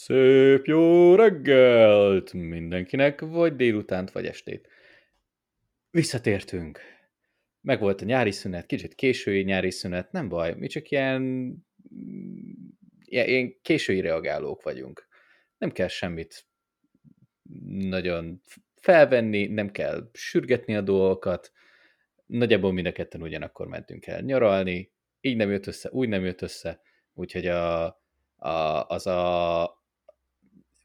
Szép jó reggelt mindenkinek, vagy délutánt, vagy estét. Visszatértünk. Megvolt a nyári szünet, kicsit késői nyári szünet, nem baj, mi csak ilyen, ilyen, ilyen késői reagálók vagyunk. Nem kell semmit nagyon felvenni, nem kell sürgetni a dolgokat, nagyjából mind a ketten ugyanakkor mentünk el nyaralni, így nem jött össze, úgy nem jött össze, úgyhogy a, a, az a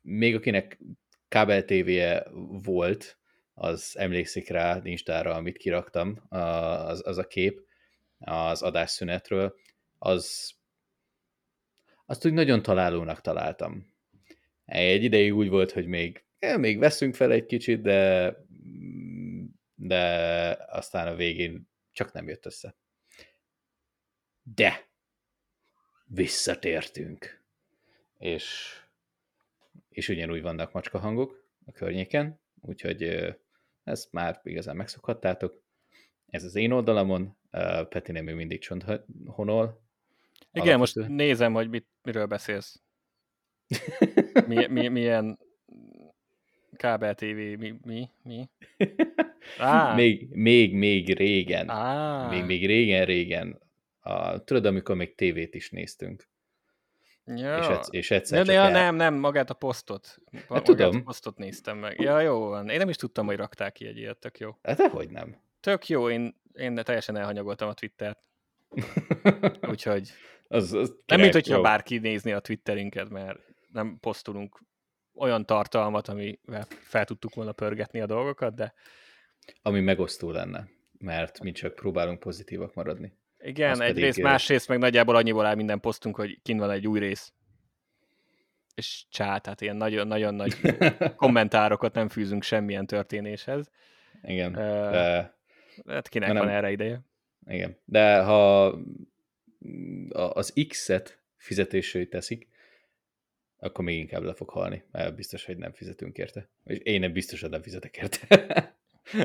még akinek kábel tévéje volt, az emlékszik rá, nincs arra, amit kiraktam, az, az a kép az adásszünetről, az azt úgy nagyon találónak találtam. Egy ideig úgy volt, hogy még, még veszünk fel egy kicsit, de, de aztán a végén csak nem jött össze. De visszatértünk. És és ugyanúgy vannak macska hangok a környéken, úgyhogy ezt már igazán megszokhattátok. Ez az én oldalamon, Peti nem még mindig csont honol. Igen, Alapvető. most nézem, hogy mit, miről beszélsz. Mi, mi, milyen kábel TV, mi, mi, mi? Ah. Még, még, még régen. Ah. Még, még régen, régen. A, tudod, amikor még tévét is néztünk. Ja. És, egyszer, és egyszer ja, csak ja, el... nem, nem, magát a posztot. Hát magát tudom. a posztot néztem meg. Ja, jó van. Én nem is tudtam, hogy rakták ki egy ilyet, tök jó. Hát dehogy nem. Tök jó, én, én teljesen elhanyagoltam a Twittert. Úgyhogy az, az nem, mint hogyha jó. bárki nézni a Twitterünket, mert nem posztolunk olyan tartalmat, amivel fel tudtuk volna pörgetni a dolgokat, de... Ami megosztó lenne, mert mi csak próbálunk pozitívak maradni. Igen, egyrészt, másrészt meg nagyjából annyiból áll minden posztunk, hogy kint van egy új rész. És csá, tehát ilyen nagyon-nagyon nagy kommentárokat nem fűzünk semmilyen történéshez. Igen. Uh, de... Hát kinek nem... van erre ideje? Igen. De ha az X-et fizetésről teszik, akkor még inkább le fog halni, mert biztos, hogy nem fizetünk érte. És én nem biztos, hogy nem fizetek érte.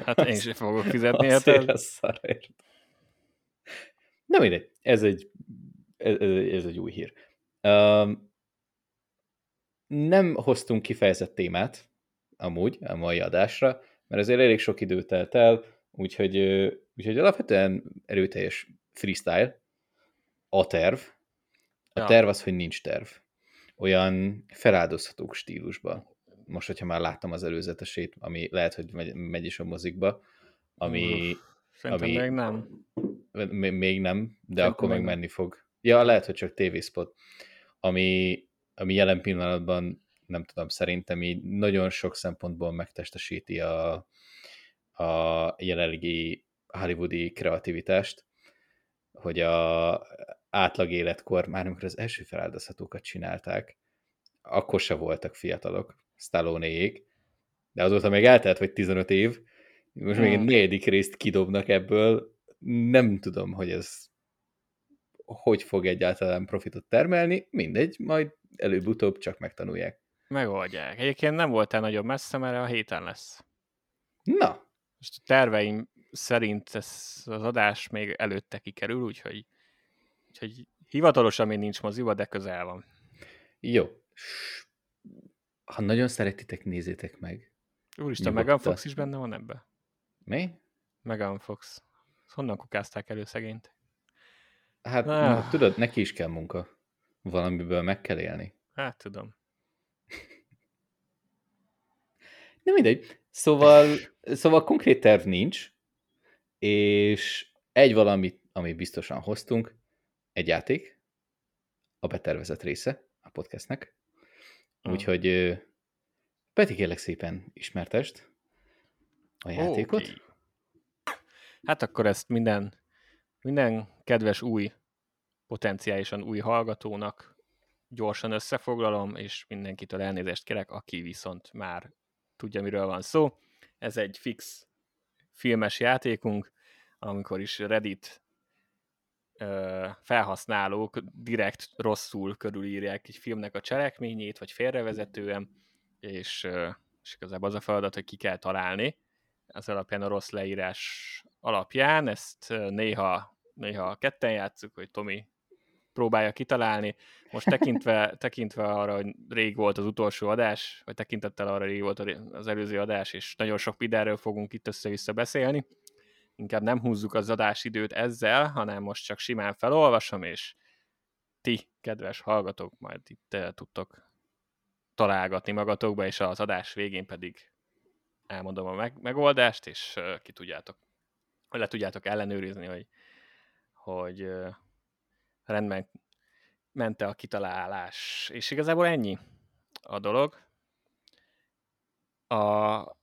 hát én sem fogok fizetni érte. Az Na mindegy, ez egy, ez, ez egy új hír. Um, nem hoztunk kifejezett témát, amúgy, a mai adásra, mert azért elég sok idő telt el, úgyhogy, úgyhogy alapvetően erőteljes freestyle, a terv. A ja. terv az, hogy nincs terv. Olyan feláldozhatók stílusban. Most, hogyha már láttam az előzetesét, ami lehet, hogy megy, megy is a mozikba, ami... Szerintem ami, még nem. Még nem, de Szerintem akkor meg menni fog. Ja, lehet, hogy csak tévészpot. Ami, ami jelen pillanatban, nem tudom, szerintem így nagyon sok szempontból megtestesíti a, a jelenlegi hollywoodi kreativitást, hogy a átlag életkor, már amikor az első feláldozhatókat csinálták, akkor se voltak fiatalok, stallone de azóta még eltelt, hogy 15 év, most hmm. még egy negyedik részt kidobnak ebből, nem tudom, hogy ez hogy fog egyáltalán profitot termelni, mindegy, majd előbb-utóbb csak megtanulják. Megoldják. Egyébként nem voltál nagyobb messze, mert a héten lesz. Na. Most a terveim szerint ez az adás még előtte kikerül, úgyhogy, úgyhogy hivatalosan még nincs moziba, de közel van. Jó. Ha nagyon szeretitek, nézzétek meg. Úristen, Megan Fox is benne van ebbe? Mi? Megan Fox. Honnan kukázták elő szegényt? Hát ah. tudod, neki is kell munka. Valamiből meg kell élni. Hát tudom. Nem mindegy. Szóval, szóval konkrét terv nincs, és egy valamit, amit biztosan hoztunk, egy játék, a betervezett része a podcastnek. Ah. Úgyhogy Peti, kérlek szépen ismertest a játékot. Okay. Hát akkor ezt minden, minden kedves új, potenciálisan új hallgatónak gyorsan összefoglalom, és mindenkitől elnézést kérek, aki viszont már tudja, miről van szó. Ez egy fix filmes játékunk, amikor is Reddit felhasználók direkt rosszul körülírják egy filmnek a cselekményét, vagy félrevezetően, és, és igazából az a feladat, hogy ki kell találni, az alapján a rossz leírás alapján, ezt néha, néha ketten játszuk, hogy Tomi próbálja kitalálni. Most tekintve, tekintve arra, hogy rég volt az utolsó adás, vagy tekintettel arra, hogy rég volt az előző adás, és nagyon sok mindenről fogunk itt össze-vissza beszélni, inkább nem húzzuk az adásidőt ezzel, hanem most csak simán felolvasom, és ti, kedves hallgatók, majd itt tudtok találgatni magatokba, és az adás végén pedig elmondom a meg- megoldást, és ki tudjátok, le tudjátok ellenőrizni, hogy, hogy rendben mente a kitalálás. És igazából ennyi a dolog. A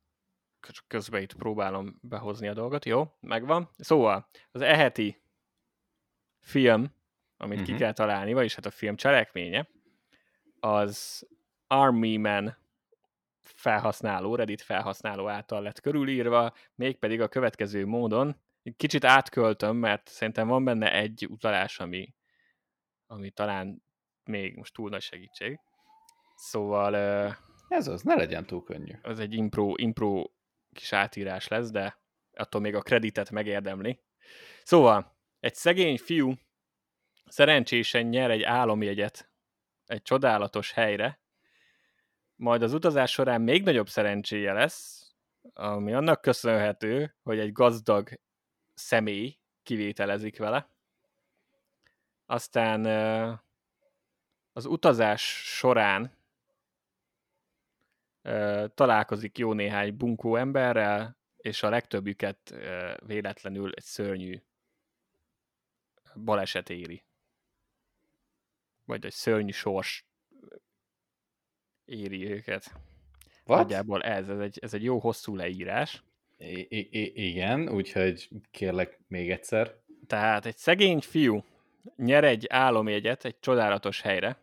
közben itt próbálom behozni a dolgot. Jó, megvan. Szóval az eheti film, amit uh-huh. ki mhm. kell találni, vagyis hát a film cselekménye, az Army Man felhasználó, Reddit felhasználó által lett körülírva, mégpedig a következő módon. Kicsit átköltöm, mert szerintem van benne egy utalás, ami, ami talán még most túl nagy segítség. Szóval... Ez az, ne legyen túl könnyű. Ez egy impro, impro kis átírás lesz, de attól még a kreditet megérdemli. Szóval, egy szegény fiú szerencsésen nyer egy álomjegyet egy csodálatos helyre, majd az utazás során még nagyobb szerencséje lesz, ami annak köszönhető, hogy egy gazdag személy kivételezik vele. Aztán az utazás során találkozik jó néhány bunkó emberrel, és a legtöbbüket véletlenül egy szörnyű baleset éri. Vagy egy szörnyű sors éri őket. What? Nagyjából ez, ez egy, ez egy jó hosszú leírás. I- I- igen, úgyhogy kérlek még egyszer. Tehát egy szegény fiú nyer egy álomjegyet egy csodálatos helyre,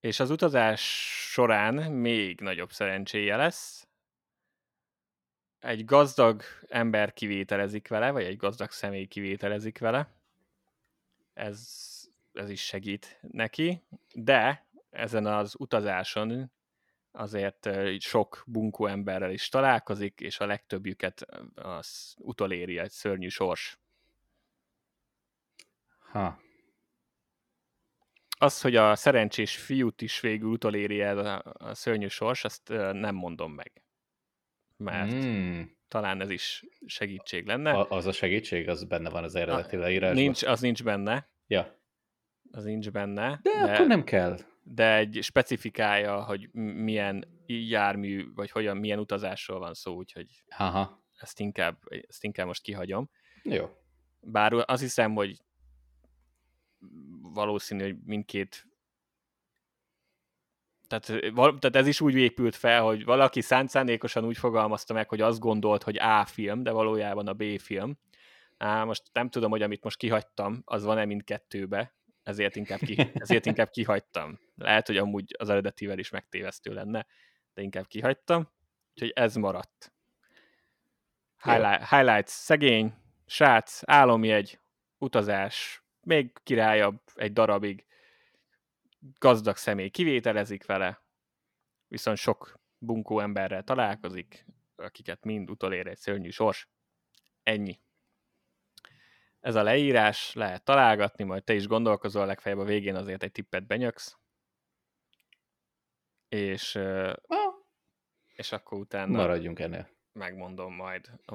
és az utazás során még nagyobb szerencséje lesz. Egy gazdag ember kivételezik vele, vagy egy gazdag személy kivételezik vele. Ez, ez is segít neki, de ezen az utazáson azért sok bunkó emberrel is találkozik, és a legtöbbjüket az utoléri egy szörnyű sors. Ha. Az, hogy a szerencsés fiút is végül utoléri el a, szörnyű sors, azt nem mondom meg. Mert mm. talán ez is segítség lenne. A, az a segítség, az benne van az eredeti leírásban? Nincs, az nincs benne. Ja. Az nincs benne. De, de akkor nem kell de egy specifikálja, hogy milyen jármű, vagy hogyan, milyen utazásról van szó, úgyhogy Aha. Ezt, inkább, ezt inkább most kihagyom. Jó. Bár azt hiszem, hogy valószínű, hogy mindkét tehát, tehát ez is úgy épült fel, hogy valaki szándékosan úgy fogalmazta meg, hogy azt gondolt, hogy A film, de valójában a B film. Á, most nem tudom, hogy amit most kihagytam, az van-e mindkettőbe, ezért inkább, ki, ezért inkább kihagytam. Lehet, hogy amúgy az eredetivel is megtévesztő lenne, de inkább kihagytam, úgyhogy ez maradt. Highlight, highlights, szegény, srác, álomjegy, utazás, még királyabb egy darabig, gazdag személy kivételezik vele, viszont sok bunkó emberrel találkozik, akiket mind utolér egy szörnyű sors. Ennyi ez a leírás, lehet találgatni, majd te is gondolkozol, legfeljebb a végén azért egy tippet benyöksz. És, és akkor utána... Maradjunk ennél. Megmondom majd a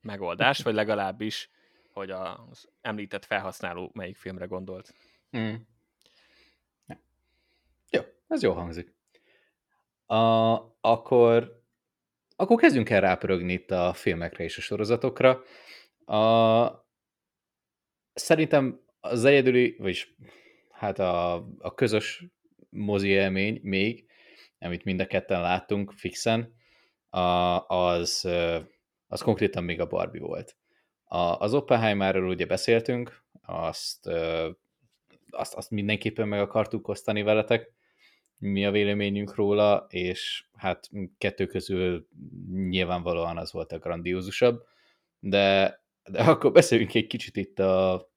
megoldást, vagy legalábbis, hogy az említett felhasználó melyik filmre gondolt. Mm. Jó, ez jó hangzik. A, akkor, akkor kezdjünk el rápörögni itt a filmekre és a sorozatokra. A, Szerintem az egyedüli, vagyis hát a, a közös mozi élmény még, amit mind a ketten láttunk fixen, a, az, az konkrétan még a Barbie volt. A, az Oppenheimerről ugye beszéltünk, azt, azt, azt mindenképpen meg akartuk osztani veletek, mi a véleményünk róla, és hát kettő közül nyilvánvalóan az volt a grandiózusabb, de de akkor beszéljünk egy kicsit itt a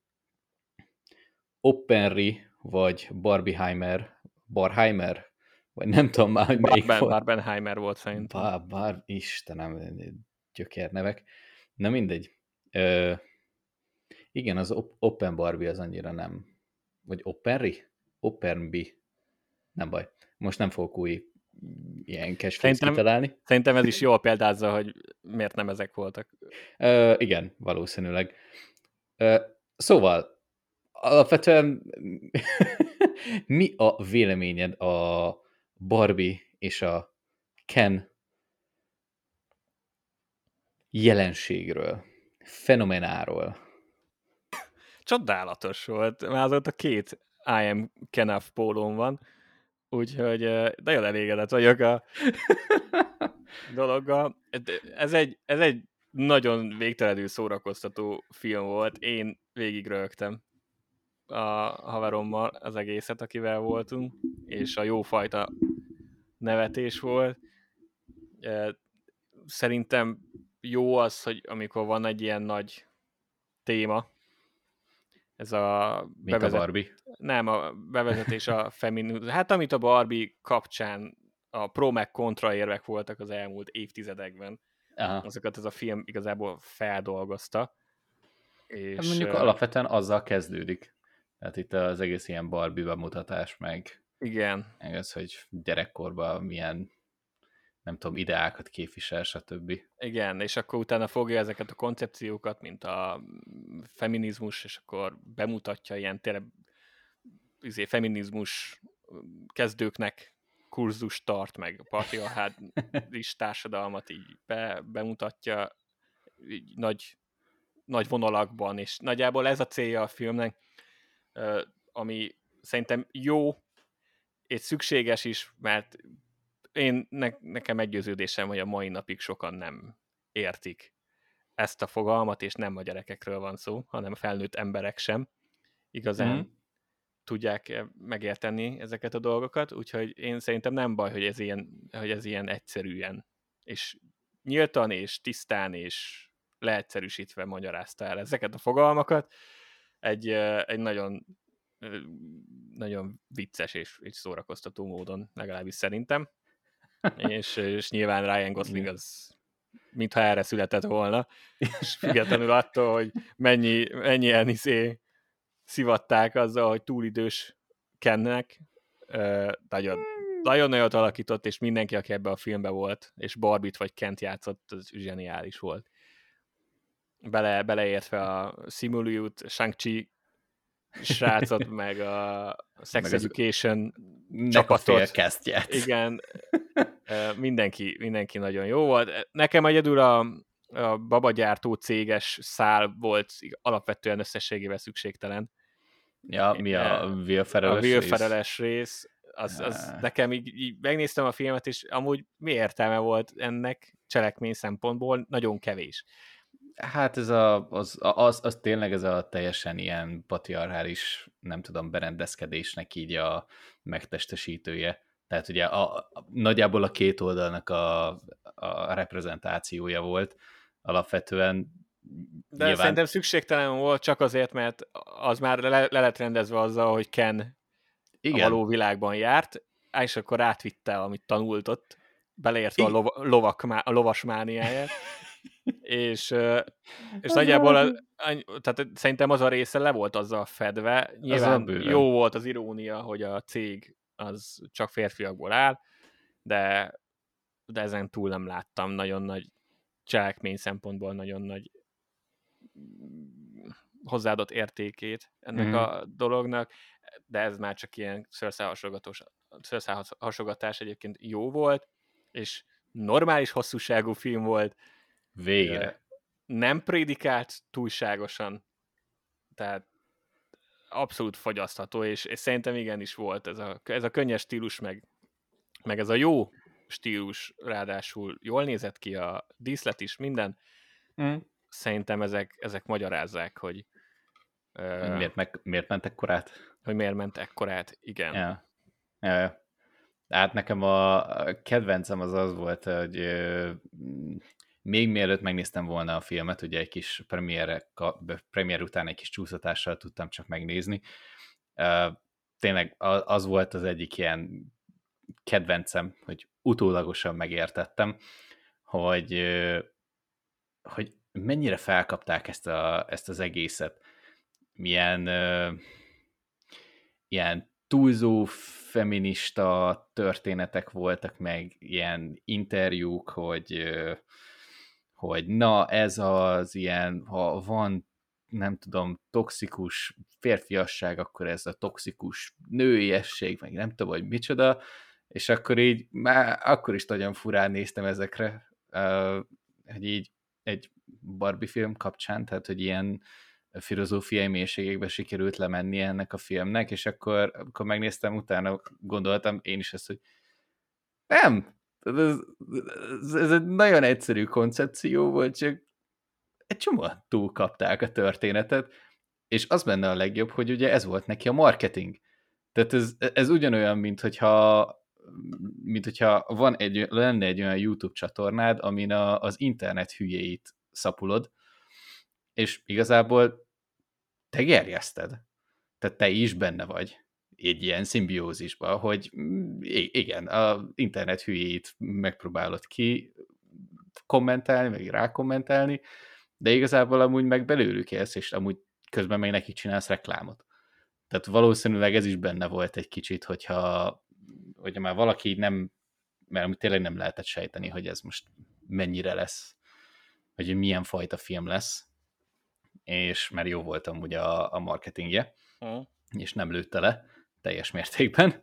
Oppenri, vagy Barbieheimer, Barheimer, vagy nem tudom már, hogy melyik Barben, volt. Barbenheimer volt szerintem. Bár, bár, Istenem, gyökér nevek. Na mindegy. Ö, Igen, az Open Barbie az annyira nem. Vagy Openri? Openbi. Nem baj. Most nem fogok új ilyen cashflows kitalálni. Szerintem ez is jól példázza, hogy miért nem ezek voltak. Uh, igen, valószínűleg. Uh, szóval, alapvetően mi a véleményed a Barbie és a Ken jelenségről, fenomenáról? Csodálatos volt. Már azóta két I am Kenaf pólón van, úgyhogy nagyon elégedett vagyok a dologgal. Ez egy, ez egy nagyon végtelenül szórakoztató film volt. Én végig rögtem a haverommal az egészet, akivel voltunk, és a jófajta nevetés volt. Szerintem jó az, hogy amikor van egy ilyen nagy téma, ez a... Mint bevezet... a Barbie? Nem, a bevezetés a feminizmus. Hát amit a Barbie kapcsán a pro meg kontra érvek voltak az elmúlt évtizedekben. Aha. Azokat ez a film igazából feldolgozta. És... Hát mondjuk alapvetően azzal kezdődik. Tehát itt az egész ilyen Barbie bemutatás, meg igen. Meg az, hogy gyerekkorban milyen nem tudom, ideákat képvisel, stb. Igen, és akkor utána fogja ezeket a koncepciókat, mint a feminizmus, és akkor bemutatja ilyen tényleg izé, feminizmus kezdőknek kurzus tart, meg a patriarchális társadalmat így be, bemutatja így nagy, nagy vonalakban, és nagyjából ez a célja a filmnek, ami szerintem jó, és szükséges is, mert én ne, nekem meggyőződésem, hogy a mai napig sokan nem értik ezt a fogalmat, és nem a gyerekekről van szó, hanem felnőtt emberek sem igazán mm. tudják megérteni ezeket a dolgokat, úgyhogy én szerintem nem baj, hogy ez ilyen, hogy ez ilyen egyszerűen, és nyíltan, és tisztán, és leegyszerűsítve magyarázta el ezeket a fogalmakat. Egy, egy nagyon nagyon vicces és, és szórakoztató módon, legalábbis szerintem és, és nyilván Ryan Gosling az mintha erre született volna, és függetlenül attól, hogy mennyi, mennyien izé szivatták azzal, hogy túlidős kennek, nagyon, nagyon nagyot alakított, és mindenki, aki ebbe a filmbe volt, és Barbit vagy Kent játszott, az zseniális volt. Bele, beleértve a Simuliut, Shang-Chi srácot, meg a Sex meg Education csapatot. Igen, mindenki, mindenki nagyon jó volt. Nekem egyedül a, a babagyártó céges szál volt alapvetően összességével szükségtelen. Ja, mi a Will A Will rész? rész az, az nekem így, így megnéztem a filmet, és amúgy mi értelme volt ennek cselekmény szempontból? Nagyon kevés. Hát ez a, az, az, az tényleg ez a teljesen ilyen patriarchális, nem tudom, berendezkedésnek így a megtestesítője. Tehát ugye a, a, nagyjából a két oldalnak a, a reprezentációja volt alapvetően. De nyilván... szerintem szükségtelen volt csak azért, mert az már le, le lett rendezve azzal, hogy Ken Igen. a való világban járt, és akkor átvitte, amit tanult ott, beleértve a, lova, lovak, a lovas mániáját. és, és nagyjából a, tehát szerintem az a része le volt azzal fedve. Nyilván az jó volt az irónia, hogy a cég az csak férfiakból áll, de, de ezen túl nem láttam nagyon nagy cselekmény szempontból nagyon nagy hozzáadott értékét ennek mm. a dolognak, de ez már csak ilyen szőrszálhasogatás egyébként jó volt, és normális hosszúságú film volt, Végre. Nem prédikált túlságosan, tehát abszolút fogyasztható, és, és szerintem igenis volt ez a, ez a könnyes stílus, meg, meg ez a jó stílus, ráadásul jól nézett ki a díszlet is, minden. Mm. Szerintem ezek, ezek magyarázzák, hogy miért, meg, miért mentek korát? Hogy miért mentek korát, igen. Ja. Ja. Hát nekem a kedvencem az az volt, hogy még mielőtt megnéztem volna a filmet, ugye egy kis premier, premier után egy kis csúszatással tudtam csak megnézni. Tényleg az volt az egyik ilyen kedvencem, hogy utólagosan megértettem, hogy, hogy mennyire felkapták ezt, a, ezt az egészet. milyen ilyen túlzó feminista történetek voltak, meg ilyen interjúk, hogy hogy na ez az ilyen, ha van nem tudom, toxikus férfiasság, akkor ez a toxikus nőiesség, meg nem tudom, hogy micsoda, és akkor így, már akkor is nagyon furán néztem ezekre, hogy így egy Barbie film kapcsán, tehát hogy ilyen filozófiai mélységekbe sikerült lemenni ennek a filmnek, és akkor, akkor megnéztem, utána gondoltam én is ezt, hogy nem, ez, ez, egy nagyon egyszerű koncepció volt, csak egy csomó túlkapták a történetet, és az benne a legjobb, hogy ugye ez volt neki a marketing. Tehát ez, ez ugyanolyan, mint hogyha mint hogyha van egy, lenne egy olyan YouTube csatornád, amin a, az internet hülyéit szapulod, és igazából te gerjeszted. Tehát te is benne vagy egy ilyen szimbiózisban, hogy mm, igen, a internet hülyét megpróbálod ki kommentálni, meg rákommentálni, de igazából amúgy meg belőlük élsz, és amúgy közben meg neki csinálsz reklámot. Tehát valószínűleg ez is benne volt egy kicsit, hogyha, hogyha már valaki nem, mert tényleg nem lehetett sejteni, hogy ez most mennyire lesz, hogy milyen fajta film lesz, és mert jó volt amúgy a, a marketingje, mm. és nem lőtte le teljes mértékben,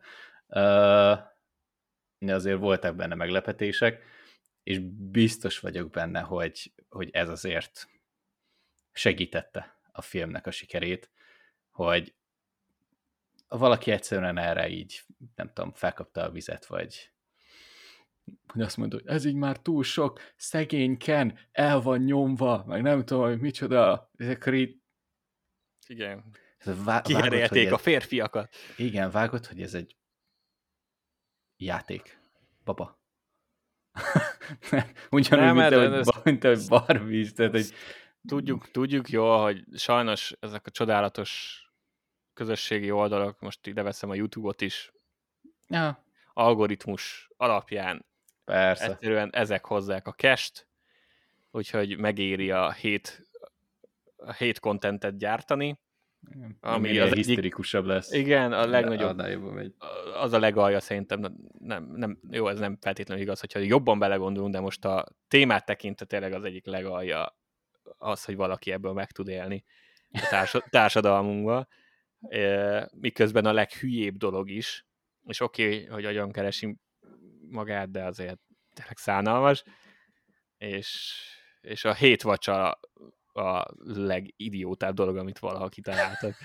de azért voltak benne meglepetések, és biztos vagyok benne, hogy, hogy ez azért segítette a filmnek a sikerét, hogy valaki egyszerűen erre így, nem tudom, felkapta a vizet, vagy hogy azt mondta, hogy ez így már túl sok, szegény Ken el van nyomva, meg nem tudom, hogy micsoda, akkor így... Igen, vá- kiherélték a férfiakat. Igen, vágott, hogy ez egy játék. Baba. Ugyanúgy, nem, mint, ez... mint a Barbie, tehát egy... Tudjuk, tudjuk jó, hogy sajnos ezek a csodálatos közösségi oldalak, most ide veszem a YouTube-ot is, ja. algoritmus alapján Persze. egyszerűen ezek hozzák a kest, úgyhogy megéri a hét, a hét kontentet gyártani, ami az hisztirikusabb lesz. Igen, a legnagyobb. Az a legalja szerintem, nem, nem, jó, ez nem feltétlenül igaz, hogyha jobban belegondolunk, de most a témát tekintve tényleg az egyik legalja az, hogy valaki ebből meg tud élni a társ, társadalmunkban. Miközben a leghülyébb dolog is, és oké, okay, hogy agyon keresi magát, de azért tényleg szánalmas, és, és a hét vacsa a legidiótább dolog, amit valaha kitaláltak.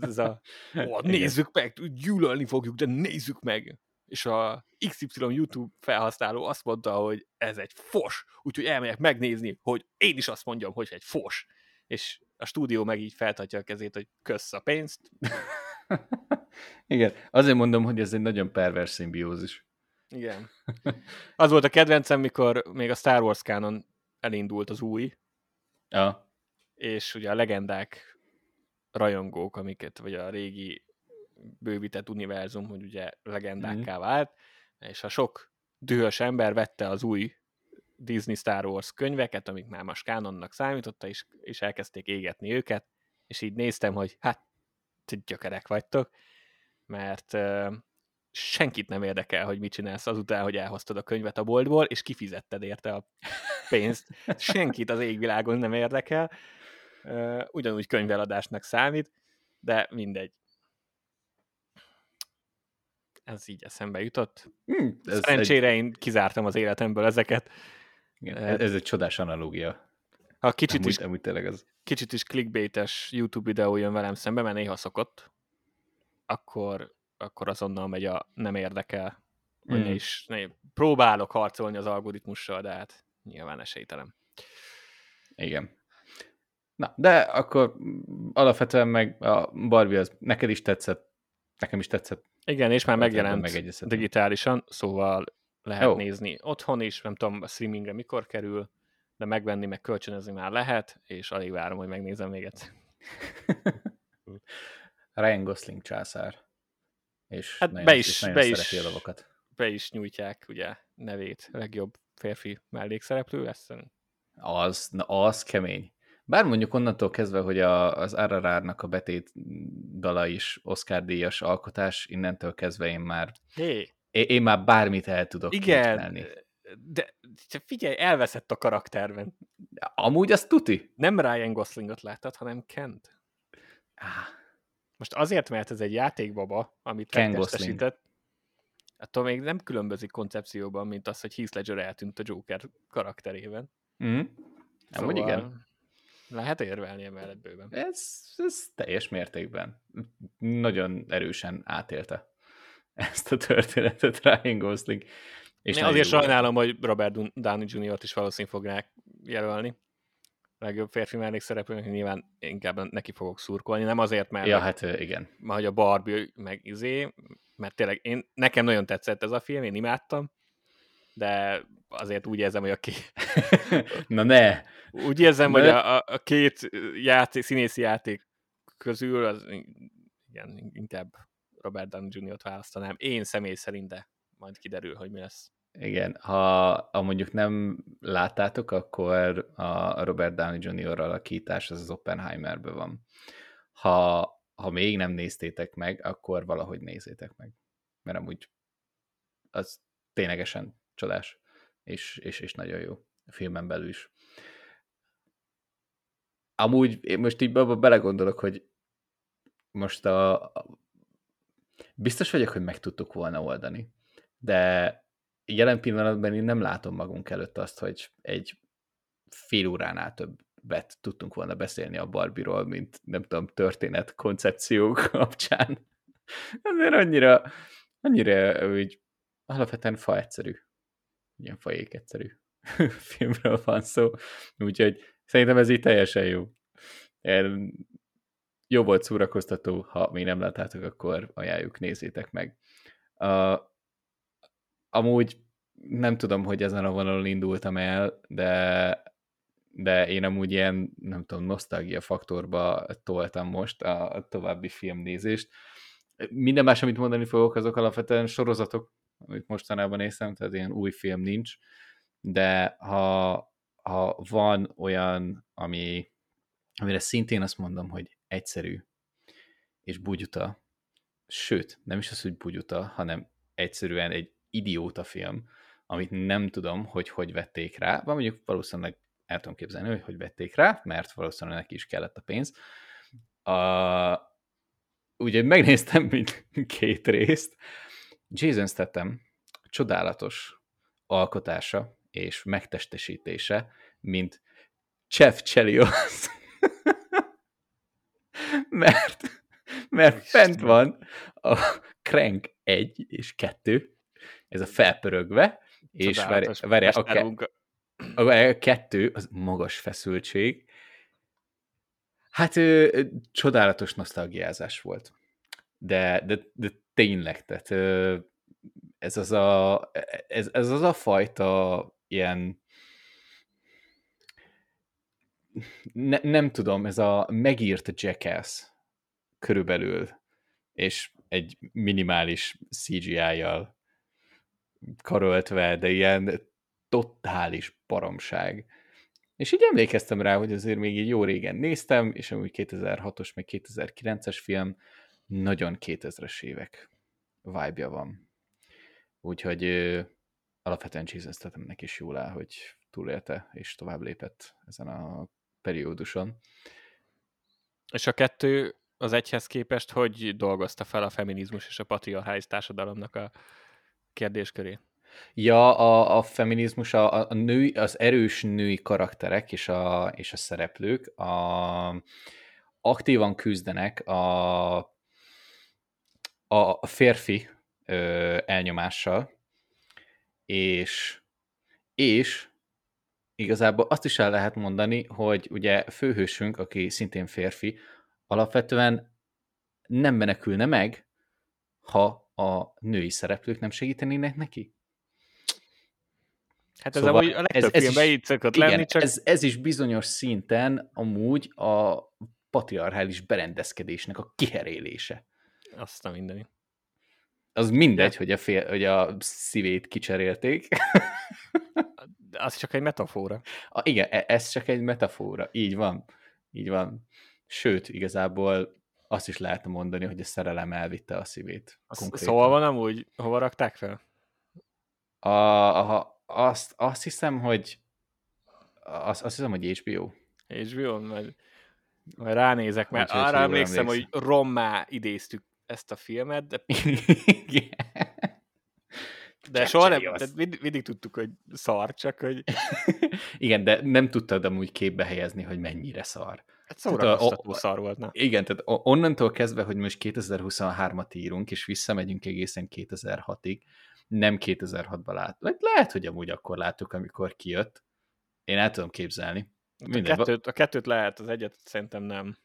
Ez a, ó, nézzük meg, gyűlölni fogjuk, de nézzük meg. És a XY YouTube felhasználó azt mondta, hogy ez egy fos, úgyhogy elmegyek megnézni, hogy én is azt mondjam, hogy egy fos. És a stúdió meg így feltatja a kezét, hogy kösz a pénzt. Igen, azért mondom, hogy ez egy nagyon pervers szimbiózis. Igen. Az volt a kedvencem, mikor még a Star Wars canon elindult az új, ja és ugye a legendák rajongók, amiket, vagy a régi bővített univerzum, hogy ugye legendákká mm. vált, és a sok dühös ember vette az új Disney Star Wars könyveket, amik már most kánonnak számította, és, és elkezdték égetni őket, és így néztem, hogy hát gyökerek vagytok, mert uh, senkit nem érdekel, hogy mit csinálsz azután, hogy elhoztad a könyvet a boltból, és kifizetted érte a pénzt. Senkit az égvilágon nem érdekel, ugyanúgy könyveladásnak számít, de mindegy. Ez így eszembe jutott. Hmm, ez Szerencsére egy... én kizártam az életemből ezeket. Igen, ez egy csodás analógia. Ha kicsit amúgy, is, amúgy tényleg az. kicsit is clickbaites YouTube videó jön velem szembe, mert néha szokott, akkor, akkor azonnal megy a nem érdekel, hogy hmm. ne is ne, próbálok harcolni az algoritmussal, de hát nyilván esélytelen. Igen. Na, de akkor alapvetően meg a Barbie az neked is tetszett, nekem is tetszett. Igen, és már megjelent digitálisan, szóval lehet Jó. nézni otthon is, nem tudom a streamingre mikor kerül, de megvenni, meg kölcsönözni már lehet, és alig várom, hogy megnézem még egyszer. Ryan Gosling császár. És hát nagyon, be is, be is, a lovakat. Be is nyújtják ugye nevét, legjobb férfi mellékszereplő, ezt Az, na az kemény Bár mondjuk onnantól kezdve, hogy a, az RRR-nak a betét dala is Oscar díjas alkotás, innentől kezdve én már Hé, én, én már bármit el tudok igen, képzelni. de figyelj, elveszett a karakterben. Amúgy az tuti. Nem Ryan Goslingot láttad, hanem Kent. Ah, Most azért, mert ez egy játékbaba, amit Ken megtestesített, attól még nem különbözik koncepcióban, mint az, hogy Heath Ledger eltűnt a Joker karakterében. mm. Amúgy igen. Lehet érvelni emellett bőven. Ez, ez teljes mértékben. Nagyon erősen átélte ezt a történetet Ryan Gosling. És nagyon azért sajnálom, hogy Robert Downey Jr.-t is valószínűleg fogják jelölni. Legjobb férfi mellékszereplőnek nyilván inkább neki fogok szurkolni, nem azért, mert, Ja, hát igen. mert hogy a Barbie meg izé, mert tényleg én, nekem nagyon tetszett ez a film, én imádtam, de azért úgy érzem, hogy a két, Na ne! úgy érzem, De- hogy a, a, két játék, színészi játék közül az, igen, inkább Robert Downey Jr.-t választanám. Én személy szerint, de majd kiderül, hogy mi lesz. Igen, ha, ha mondjuk nem láttátok, akkor a Robert Downey Jr. alakítás az az Oppenheimerben van. Ha, ha még nem néztétek meg, akkor valahogy nézzétek meg. Mert amúgy az ténylegesen csodás, és, és, és nagyon jó a filmen belül is. Amúgy én most így abba belegondolok, hogy most a, a biztos vagyok, hogy meg tudtuk volna oldani, de jelen pillanatban én nem látom magunk előtt azt, hogy egy fél óránál többet tudtunk volna beszélni a Barbie-ról, mint nem tudom, történet koncepció kapcsán. Ezért annyira, annyira úgy alapvetően fa egyszerű. Ilyen fajék egyszerű filmről van szó. Úgyhogy szerintem ez így teljesen jó. Jó volt szórakoztató, ha még nem láttátok, akkor ajánljuk, nézzétek meg. Uh, amúgy nem tudom, hogy ezen a vonalon indultam el, de, de én amúgy ilyen, nem tudom, nosztalgia faktorba toltam most a további filmnézést. Minden más, amit mondani fogok, azok alapvetően sorozatok, amit mostanában néztem, tehát ilyen új film nincs, de ha, ha van olyan, ami, amire szintén azt mondom, hogy egyszerű és bugyuta, sőt, nem is az, hogy bugyuta, hanem egyszerűen egy idióta film, amit nem tudom, hogy hogy vették rá, vagy mondjuk valószínűleg el tudom képzelni, hogy hogy vették rá, mert valószínűleg neki is kellett a pénz. A, ugye megnéztem mind két részt. Jason Statham csodálatos alkotása és megtestesítése, mint Chef Chelios. mert, mert fent van a Crank 1 és 2, ez a felpörögve, és várj, Csodálatos várj, a, ke- a kettő, az magas feszültség. Hát ö, ö, csodálatos nosztalgiázás volt. De, de, de tényleg, tehát ez az a, ez, ez az a fajta ilyen ne, nem tudom, ez a megírt Jackass körülbelül, és egy minimális CGI-jal karöltve, de ilyen totális baromság. És így emlékeztem rá, hogy azért még így jó régen néztem, és amúgy 2006-os, meg 2009-es film, nagyon 2000-es évek vibe van. Úgyhogy alapvetően Jason Stathamnek is jól áll, hogy túlélte és tovább lépett ezen a perióduson. És a kettő az egyhez képest, hogy dolgozta fel a feminizmus és a patriarchális társadalomnak a kérdéskörét? Ja, a, a feminizmus, a, a nő, az erős női karakterek és a, és a szereplők a, aktívan küzdenek a, a, férfi ö, elnyomással, és, és igazából azt is el lehet mondani, hogy ugye főhősünk, aki szintén férfi, alapvetően nem menekülne meg, ha a női szereplők nem segítenének neki. Hát ez Szóval amúgy a legtöbb ez- filmben így szokott Igen, lenni, csak ez, ez is bizonyos szinten amúgy a patriarchális berendezkedésnek a kiherélése. Azt a mindenit. Az mindegy, hogy a, fél, hogy a szívét kicserélték. Az csak egy metafora. A, igen, e- ez csak egy metafora, így van. így van. Sőt, igazából azt is lehetne mondani, hogy a szerelem elvitte a szívét. Szóval van amúgy, hova rakták fel? A, a, azt, azt hiszem, hogy azt, azt hiszem, hogy HBO. HBO, majd, majd ránézek, mert arra emlékszem, emlékszem, hogy rommá idéztük ezt a filmet, de... De soha nem, tehát mindig, mindig tudtuk, hogy szar, csak hogy... Igen, de nem tudtad amúgy képbe helyezni, hogy mennyire szar. Hát szórakoztató szar volt, na. Igen, tehát onnantól kezdve, hogy most 2023-at írunk, és visszamegyünk egészen 2006-ig, nem 2006-ban lát. Lehet, hogy amúgy akkor láttuk, amikor kijött. Én el tudom képzelni. Hát a, kettőt, a kettőt lehet, az egyet szerintem nem.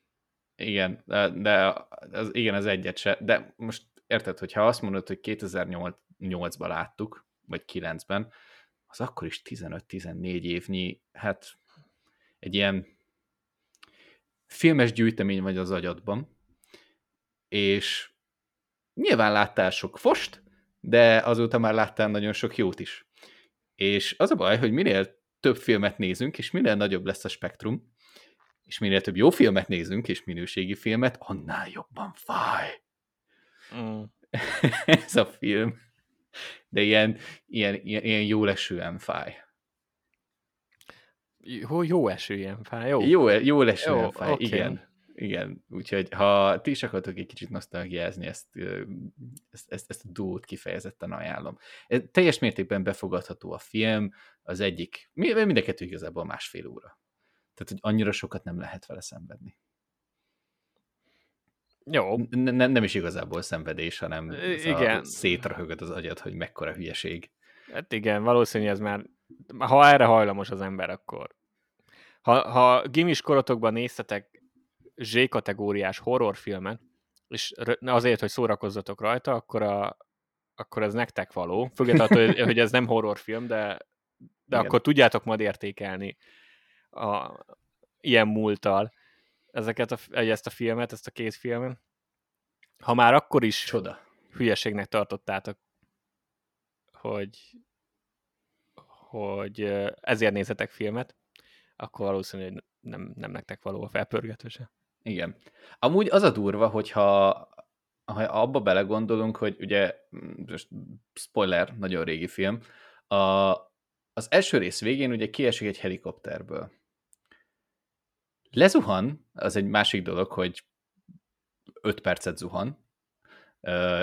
Igen, de, az, igen, az egyet se. De most érted, hogyha azt mondod, hogy 2008-ban láttuk, vagy 9-ben, az akkor is 15-14 évnyi, hát egy ilyen filmes gyűjtemény vagy az agyadban, és nyilván láttál sok fost, de azóta már láttál nagyon sok jót is. És az a baj, hogy minél több filmet nézünk, és minél nagyobb lesz a spektrum, és minél több jó filmet nézünk, és minőségi filmet, annál jobban fáj. Mm. Ez a film. De ilyen, ilyen, ilyen, ilyen jó lesően fáj. Jó, jó esően fáj, jó? Jó, jó lesően jó, fáj, okay. igen. Igen, úgyhogy ha ti is akartok egy kicsit nosztalgiázni, ezt, ezt, ezt, ezt a duót kifejezetten ajánlom. Ez teljes mértékben befogadható a film, az egyik, mind a kettő igazából másfél óra. Tehát, hogy annyira sokat nem lehet vele szenvedni. Jó. Ne, nem is igazából szenvedés, hanem igen. szétrahögöd az agyad, hogy mekkora hülyeség. Hát igen, valószínű ez már, ha erre hajlamos az ember, akkor ha, ha gimis korotokban néztetek Z-kategóriás horrorfilmet, és azért, hogy szórakozzatok rajta, akkor, a, akkor ez nektek való. Függetlenül, hogy, hogy ez nem horrorfilm, de, de akkor tudjátok majd értékelni a, ilyen múltal ezeket a, ezt a filmet, ezt a két filmet. Ha már akkor is Csoda. hülyeségnek tartottátok, hogy, hogy ezért nézzetek filmet, akkor valószínű, hogy nem, nem nektek való a felpörgetőse. Igen. Amúgy az a durva, hogyha ha abba belegondolunk, hogy ugye, most spoiler, nagyon régi film, a, az első rész végén ugye kiesik egy helikopterből. Lezuhan, az egy másik dolog, hogy 5 percet zuhan,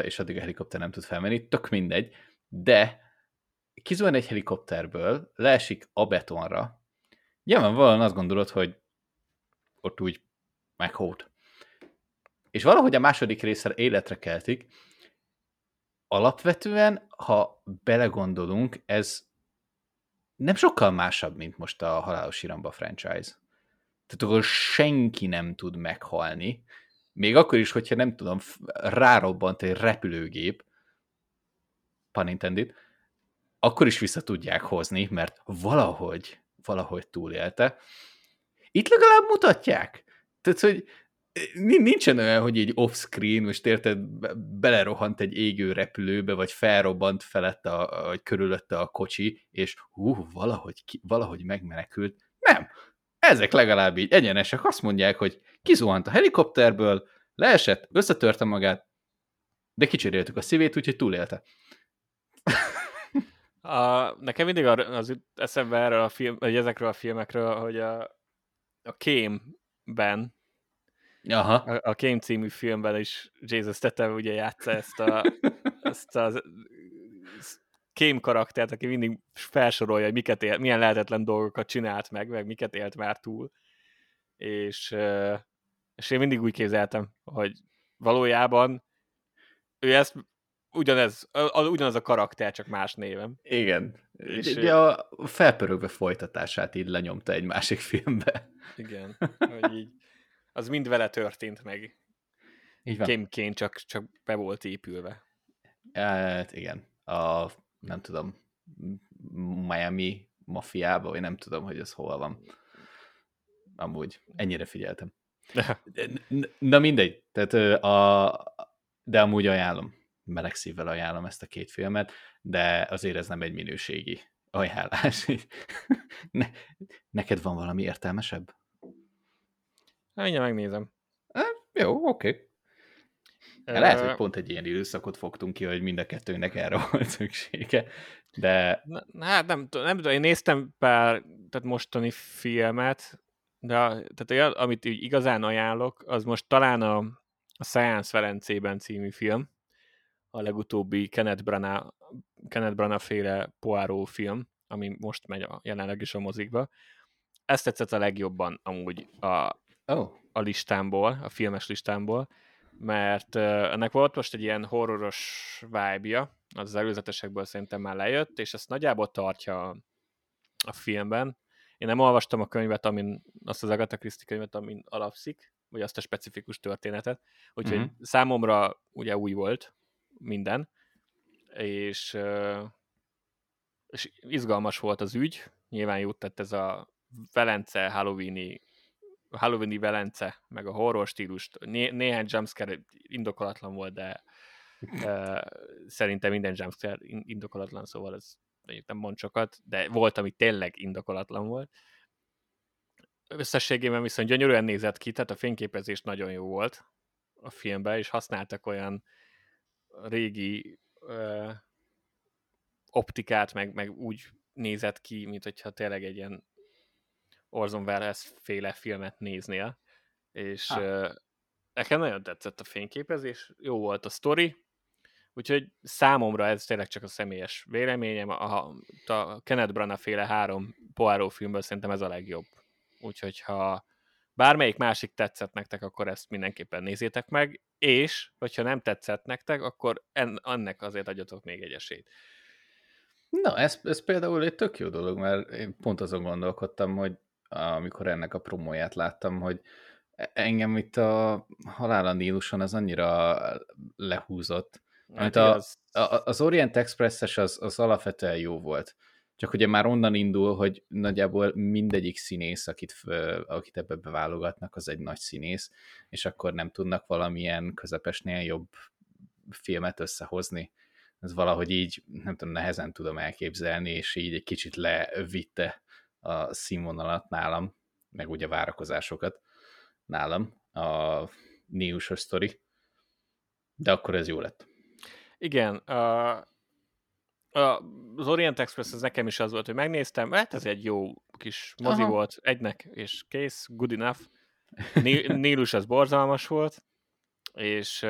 és addig a helikopter nem tud felmenni, tök mindegy, de kizuhan egy helikopterből, leesik a betonra, nyilvánvalóan azt gondolod, hogy ott úgy meghót. És valahogy a második részre életre keltik. Alapvetően, ha belegondolunk, ez nem sokkal másabb, mint most a Halálos Iramba franchise. Tehát akkor senki nem tud meghalni, még akkor is, hogyha nem tudom, rárobbant egy repülőgép, pun intended, akkor is vissza tudják hozni, mert valahogy, valahogy túlélte. Itt legalább mutatják. Tehát, hogy nincsen olyan, hogy egy off-screen, most érted, belerohant egy égő repülőbe, vagy felrobbant felett, a, vagy körülötte a kocsi, és hú, valahogy, valahogy megmenekült. Nem, ezek legalább így egyenesek, azt mondják, hogy kizuhant a helikopterből, leesett, összetörte magát, de kicseréltük a szívét, úgyhogy túlélte. A, nekem mindig az eszembe erről a film, vagy ezekről a filmekről, hogy a, a Kém-ben, Aha. A, a Kém című filmben is Jesus Statham ugye játsza ezt a, ezt a Kém karaktert, aki mindig felsorolja, hogy miket él, milyen lehetetlen dolgokat csinált meg, meg miket élt már túl. És, és én mindig úgy képzeltem, hogy valójában ő ezt ugyanez, ugyanaz a karakter, csak más névem. Igen. És Ugye a felpörögve folytatását így lenyomta egy másik filmbe. Igen, hogy így, az mind vele történt meg. Így van. Kémként csak, csak be volt épülve. Hát igen. A nem tudom, Miami mafiába, vagy nem tudom, hogy ez hol van. Amúgy, ennyire figyeltem. Na mindegy, tehát a, de amúgy ajánlom, meleg szívvel ajánlom ezt a két filmet, de azért ez nem egy minőségi ajánlás. ne, neked van valami értelmesebb? Ennyi megnézem. Jó, oké. Okay. Lehet, hogy pont egy ilyen időszakot fogtunk ki, hogy mind a kettőnek erre volt szüksége, de... Na, hát nem, nem tudom, én néztem pár tehát mostani filmet, de tehát olyan, amit így igazán ajánlok, az most talán a, a Science Velencében című film, a legutóbbi Kenneth Branagh, Kenneth Branagh féle Poirot film, ami most megy a, jelenleg is a mozikba. Ezt tetszett a legjobban amúgy a, oh. a listámból, a filmes listámból, mert ennek volt most egy ilyen horroros vibe-ja, az, előzetesekből szerintem már lejött, és ezt nagyjából tartja a filmben. Én nem olvastam a könyvet, amin, azt az Agatha Christie könyvet, amin alapszik, vagy azt a specifikus történetet, úgyhogy uh-huh. számomra ugye új volt minden, és, és izgalmas volt az ügy, nyilván jót tett ez a Velence Halloweeni Halloweeni Velence, meg a horror stílust. Né- néhány jumpscare indokolatlan volt, de uh, szerintem minden jumpscare indokolatlan, szóval ez nem mond sokat, de volt, ami tényleg indokolatlan volt. Összességében viszont gyönyörűen nézett ki, tehát a fényképezés nagyon jó volt a filmben, és használtak olyan régi ö, optikát, meg, meg úgy nézett ki, mint hogyha tényleg egy ilyen Orson Welles féle filmet néznél, és ah. nekem nagyon tetszett a fényképezés, jó volt a sztori, úgyhogy számomra ez tényleg csak a személyes véleményem, a, a Kenneth Branagh féle három Poirot filmből szerintem ez a legjobb. Úgyhogy ha bármelyik másik tetszett nektek, akkor ezt mindenképpen nézzétek meg, és hogyha nem tetszett nektek, akkor en, ennek azért adjatok még egy esélyt. Na, ez, ez például egy tök jó dolog, mert én pont azon gondolkodtam, hogy amikor ennek a promóját láttam, hogy e- engem itt a Halál a Níluson az annyira lehúzott. Hát a, a, az Orient Express-es az, az alapvetően jó volt. Csak ugye már onnan indul, hogy nagyjából mindegyik színész, akit, akit ebbe beválogatnak, az egy nagy színész, és akkor nem tudnak valamilyen közepesnél jobb filmet összehozni. Ez valahogy így, nem tudom, nehezen tudom elképzelni, és így egy kicsit levitte a színvonalat nálam, meg ugye a várakozásokat nálam, a Niusos sztori, de akkor ez jó lett. Igen, a, a, az Orient Express az nekem is az volt, hogy megnéztem, hát ez egy jó kis mozi Aha. volt, egynek, és kész, good enough. Nílus az borzalmas volt, és,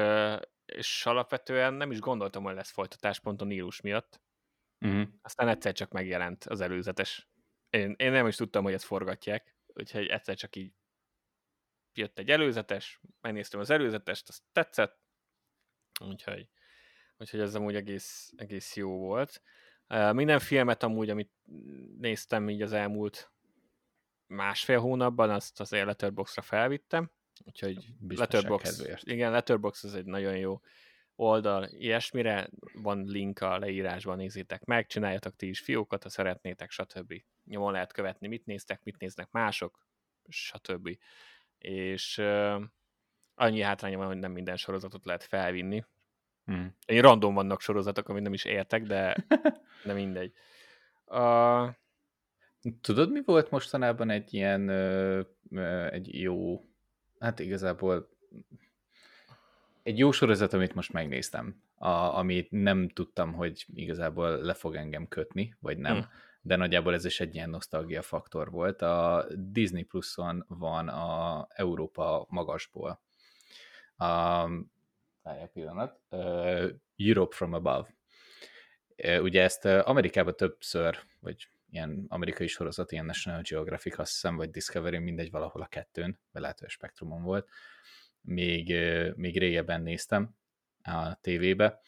és alapvetően nem is gondoltam, hogy lesz folytatás pont a Nílus miatt. Uh-huh. Aztán egyszer csak megjelent az előzetes én, én nem is tudtam, hogy ezt forgatják, úgyhogy egyszer csak így jött egy előzetes, megnéztem az előzetest, azt tetszett, úgyhogy, úgyhogy ez amúgy egész, egész jó volt. Minden filmet amúgy, amit néztem így az elmúlt másfél hónapban, azt az Letterboxra felvittem, úgyhogy Letterbox, igen, Letterbox az egy nagyon jó oldal ilyesmire, van link a leírásban, nézzétek meg, csináljatok ti is fiókat, ha szeretnétek, stb. Nyomon lehet követni, mit néztek, mit néznek mások, stb. És uh, annyi hátránya van, hogy nem minden sorozatot lehet felvinni. Hmm. Egy random vannak sorozatok, amit nem is értek, de, de mindegy. Uh, Tudod, mi volt mostanában egy ilyen, ö, ö, egy jó, hát igazából egy jó sorozat, amit most megnéztem, a, amit nem tudtam, hogy igazából le fog engem kötni, vagy nem, hmm. de nagyjából ez is egy ilyen nosztalgia faktor volt. A Disney Plus-on van a Európa magasból. A, várjál pillanat, uh, Europe from Above. Uh, ugye ezt uh, Amerikában többször, vagy ilyen amerikai sorozat, ilyen National Geographic, azt hiszem, vagy Discovery, mindegy, valahol a kettőn, vagy lehet, hogy a Spektrumon volt, még, még régebben néztem a tévébe,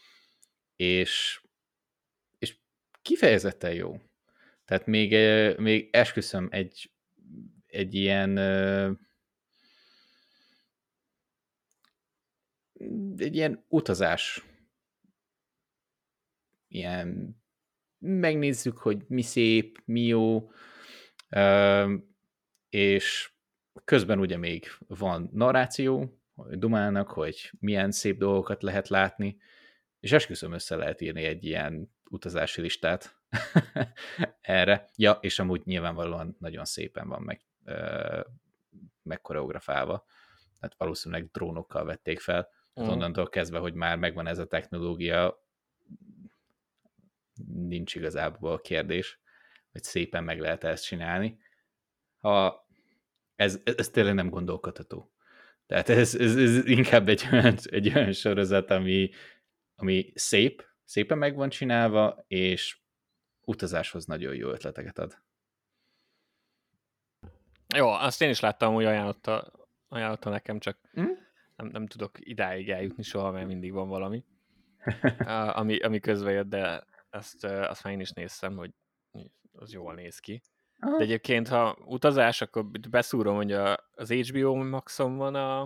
és, és kifejezetten jó. Tehát még, még esküszöm egy, egy ilyen egy ilyen utazás ilyen megnézzük, hogy mi szép, mi jó, és közben ugye még van narráció, dumálnak, hogy milyen szép dolgokat lehet látni, és esküszöm össze lehet írni egy ilyen utazási listát erre. Ja, és amúgy nyilvánvalóan nagyon szépen van meg megkoreografálva. Tehát valószínűleg drónokkal vették fel. Tehát Mhm. onnantól kezdve, hogy már megvan ez a technológia, nincs igazából a kérdés, hogy szépen meg lehet ezt csinálni. Ha ez, ez tényleg nem gondolkodható. Tehát ez, ez, ez inkább egy olyan, egy olyan sorozat, ami, ami szép, szépen meg van csinálva, és utazáshoz nagyon jó ötleteket ad. Jó, azt én is láttam, hogy ajánlotta, ajánlotta nekem, csak Hm? nem, nem tudok idáig eljutni soha, mert mindig van valami, ami, ami közbe jött, de azt, ö, azt már én is néztem, hogy az jól néz ki. Aha. De egyébként, ha utazás, akkor beszúrom, hogy a, az HBO Maxon van a,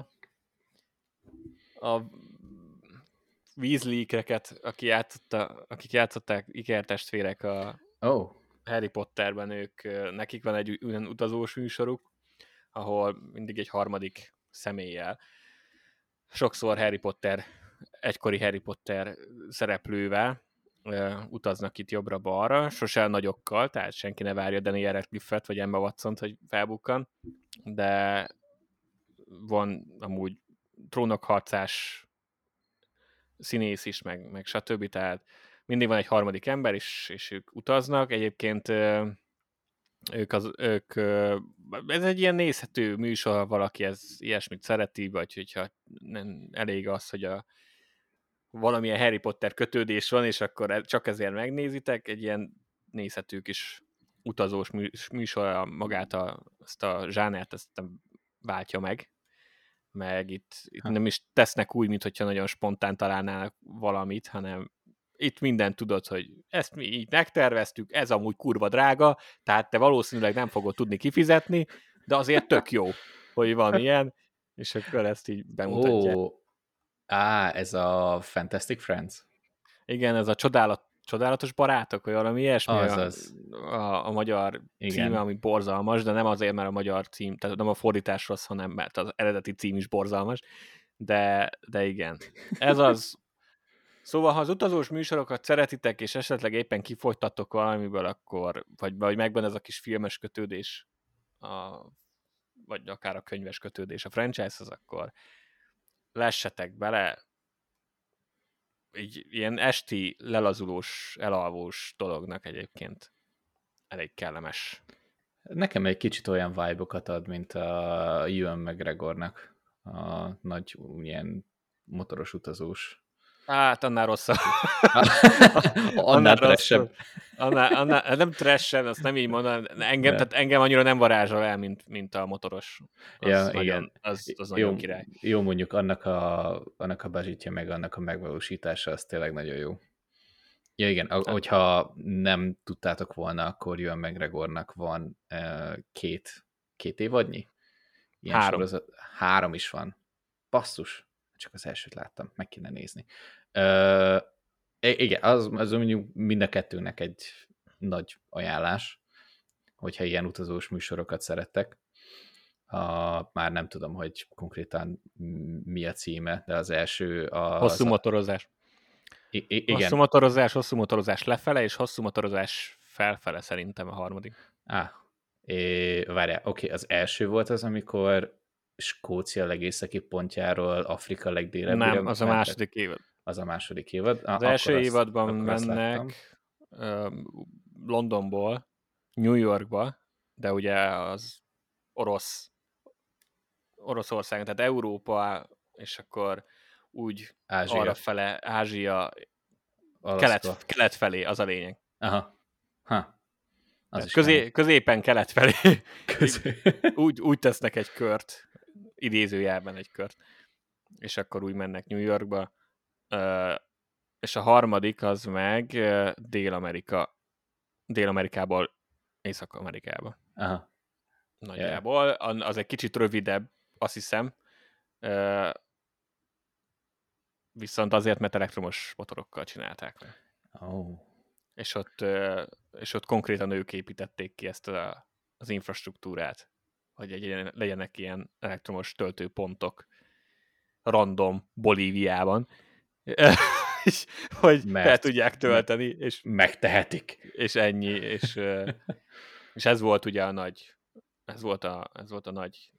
a Weasley-kreket, aki játszotta, akik játszották ikertestvérek a oh, Harry Potterben, ők, nekik van egy olyan utazós műsoruk, ahol mindig egy harmadik személlyel. Sokszor Harry Potter, egykori Harry Potter szereplővel utaznak itt jobbra-balra, sose nagyokkal, tehát senki ne várja Daniel Radcliffe-et vagy Emma watson hogy felbukkan, de van amúgy trónokharcás színész is, meg, meg stb. Tehát mindig van egy harmadik ember, és, és ők utaznak. Egyébként ők, az, ők ez egy ilyen nézhető műsor, ha valaki ez ilyesmit szereti, vagy hogyha nem elég az, hogy a valamilyen Harry Potter kötődés van, és akkor csak ezért megnézitek, egy ilyen nézhető kis utazós mű- műsor magát a, azt a zsánert, ezt nem váltja meg, meg itt, itt nem is tesznek úgy, mintha nagyon spontán találnának valamit, hanem itt mindent tudod, hogy ezt mi így megterveztük, ez amúgy kurva drága, tehát te valószínűleg nem fogod tudni kifizetni, de azért tök jó, hogy van ilyen, és akkor ezt így bemutatják. ó, á, ez a Fantastic Friends? Igen, ez a csodálat, csodálatos barátok, vagy valami ilyesmi Az, a, a, a magyar Igen. címe, ami borzalmas, de nem azért, mert a magyar cím, tehát nem a fordítás rossz, hanem mert az eredeti cím is borzalmas, de, de igen. Ez az. Szóval, ha az utazós műsorokat szeretitek, és esetleg éppen kifogytatok valamiből, akkor, vagy, vagy megvan ez a kis filmes kötődés, a, vagy akár a könyves kötődés a franchise-hoz, akkor lessetek bele, így ilyen esti lelazulós, elalvós dolognak egyébként elég kellemes. Nekem egy kicsit olyan vibe-okat ad, mint a Ewan McGregornak a nagy ilyen motoros utazós. Hát, annál rosszabb. Annál trashebb. Annál, annál, hát nem trashebb, azt nem így mondom. Engem, De. tehát engem annyira nem varázsol el, mint, mint a motoros. Az Ja, nagyon, igen. Az, az nagyon jó, király. jó, mondjuk annak a, annak a budgetja, meg annak a megvalósítása, az tényleg nagyon jó. Ja igen, a, hogyha nem tudtátok volna, akkor Ewan McGregornak van uh, két, két évadnyi? Ilyen Három. Sorozat, három is van. Basszus, csak az elsőt láttam, meg kéne nézni. Uh, igen, az, az mondjuk mind a kettőnek egy nagy ajánlás, hogyha ilyen utazós műsorokat szerettek. A, már nem tudom, hogy konkrétan mi a címe, de az első a... Hosszú az, motorozás. I- i- igen. Hosszú motorozás, hosszú motorozás lefele, és hosszú motorozás felfele szerintem a harmadik. Á, é, várjál, oké, az első volt az, amikor Skócia legészaki pontjáról Afrika legdélebbire Nem, az a második évad. Az a második évad. Az első azt- évadban mennek Londonból New Yorkba, de ugye az orosz Oroszország, tehát Európa, és akkor úgy Ázsia, arra fele, Ázsia, Alaszka. kelet, kelet felé, az a lényeg. Aha. Ha. Az közé, középen kelet felé nem. Közé. úgy, úgy tesznek egy kört, idézőjelben egy kört, és akkor úgy mennek New Yorkba, és a harmadik az meg Dél-Amerika, Dél-Amerikából Észak-Amerikába. Aha. Nagyjából. An- Az egy kicsit rövidebb, azt hiszem. Viszont azért, mert elektromos motorokkal csinálták. Oh. És ott, és ott konkrétan ők építették ki ezt a, az infrastruktúrát, hogy egy, legyenek ilyen elektromos töltőpontok random Bolíviában, hogy Mert- fel tudják tölteni, és, Megtehetik. és ennyi, és, és ez volt ugye a nagy, ez volt a, ez volt a nagy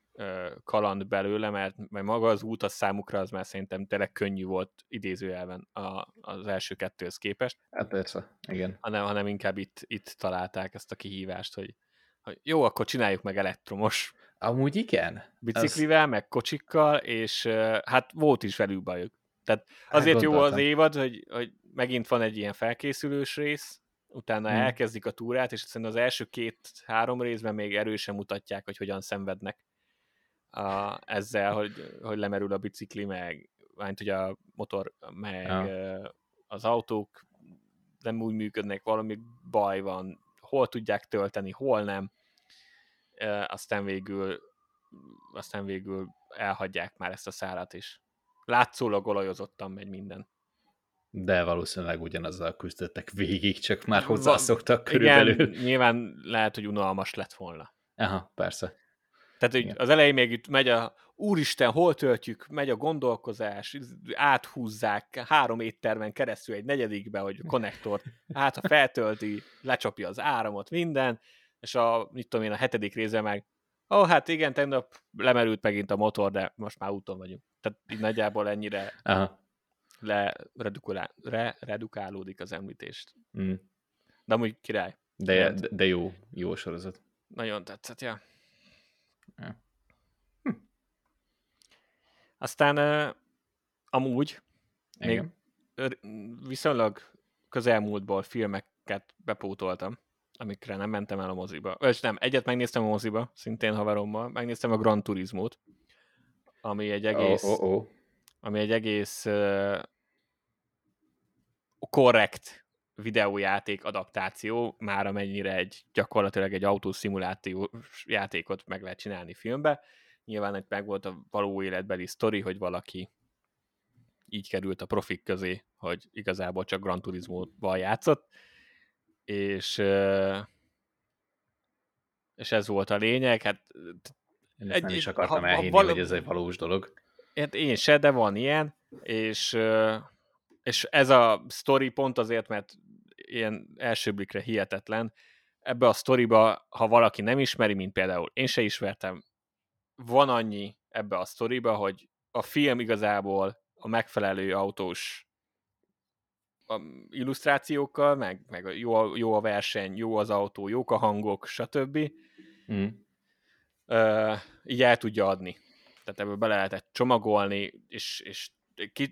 kaland belőle, mert, mert maga az út az számukra az már szerintem tényleg könnyű volt idézőjelben a, az első kettőhöz képest. Hát persze, igen. Hanem, hanem inkább itt, itt találták ezt a kihívást, hogy, hogy jó, akkor csináljuk meg elektromos Amúgy igen. Biciklivel, az... meg kocsikkal, és hát volt is velük bajuk. Tehát azért hát jó az évad, hogy, hogy megint van egy ilyen felkészülős rész, utána hmm. elkezdik a túrát, és szerintem az első két-három részben még erősen mutatják, hogy hogyan szenvednek a, ezzel, hogy, hogy lemerül a bicikli, meg mint hogy a motor, meg ja. az autók nem úgy működnek, valami baj van, hol tudják tölteni, hol nem, aztán végül aztán végül elhagyják már ezt a szárat is. Látszólag olajozottan megy minden. De valószínűleg ugyanazzal küzdöttek végig, csak már hozzászoktak körülbelül. Igen, nyilván lehet, hogy unalmas lett volna. Aha, persze. Tehát hogy az elején még itt megy a úristen, hol töltjük, megy a gondolkozás, áthúzzák három éttermen keresztül egy negyedikbe, hogy a konnektort át, ha feltölti, lecsapja az áramot, minden, és a, mit tudom én, a hetedik része meg, ó, oh, hát igen, tegnap lemerült megint a motor, de most már úton vagyunk. Tehát így nagyjából ennyire Aha. Le, re, redukálódik az említést. Mm. De amúgy király. De, de, de jó, jó sorozat. Nagyon tetszett, ja. ja. Hm. Aztán uh, amúgy Igen. még viszonylag közelmúltból filmeket bepótoltam amikre nem mentem el a moziba. Vagy nem, egyet megnéztem a moziba, szintén haverommal, megnéztem a Gran Turismo-t, ami egy egész, oh, oh, oh. ami egy egész uh, korrekt videójáték adaptáció, már amennyire egy gyakorlatilag egy autószimuláció játékot meg lehet csinálni filmbe. Nyilván egy meg volt a való életbeli sztori, hogy valaki így került a profik közé, hogy igazából csak Gran Turismo-val játszott, és, és ez volt a lényeg. Hát, én egy, nem is akartam ha, elhinni, ha val- hogy ez egy valós dolog. Hát én se, de van ilyen, és, és ez a story pont azért, mert ilyen első blikre hihetetlen, ebbe a sztoriba, ha valaki nem ismeri, mint például én se ismertem, van annyi ebbe a sztoriba, hogy a film igazából a megfelelő autós a illusztrációkkal, meg, meg jó, jó a verseny, jó az autó, jók a hangok, stb. Mm. Uh, így el tudja adni. Tehát ebből bele lehetett csomagolni, és, és,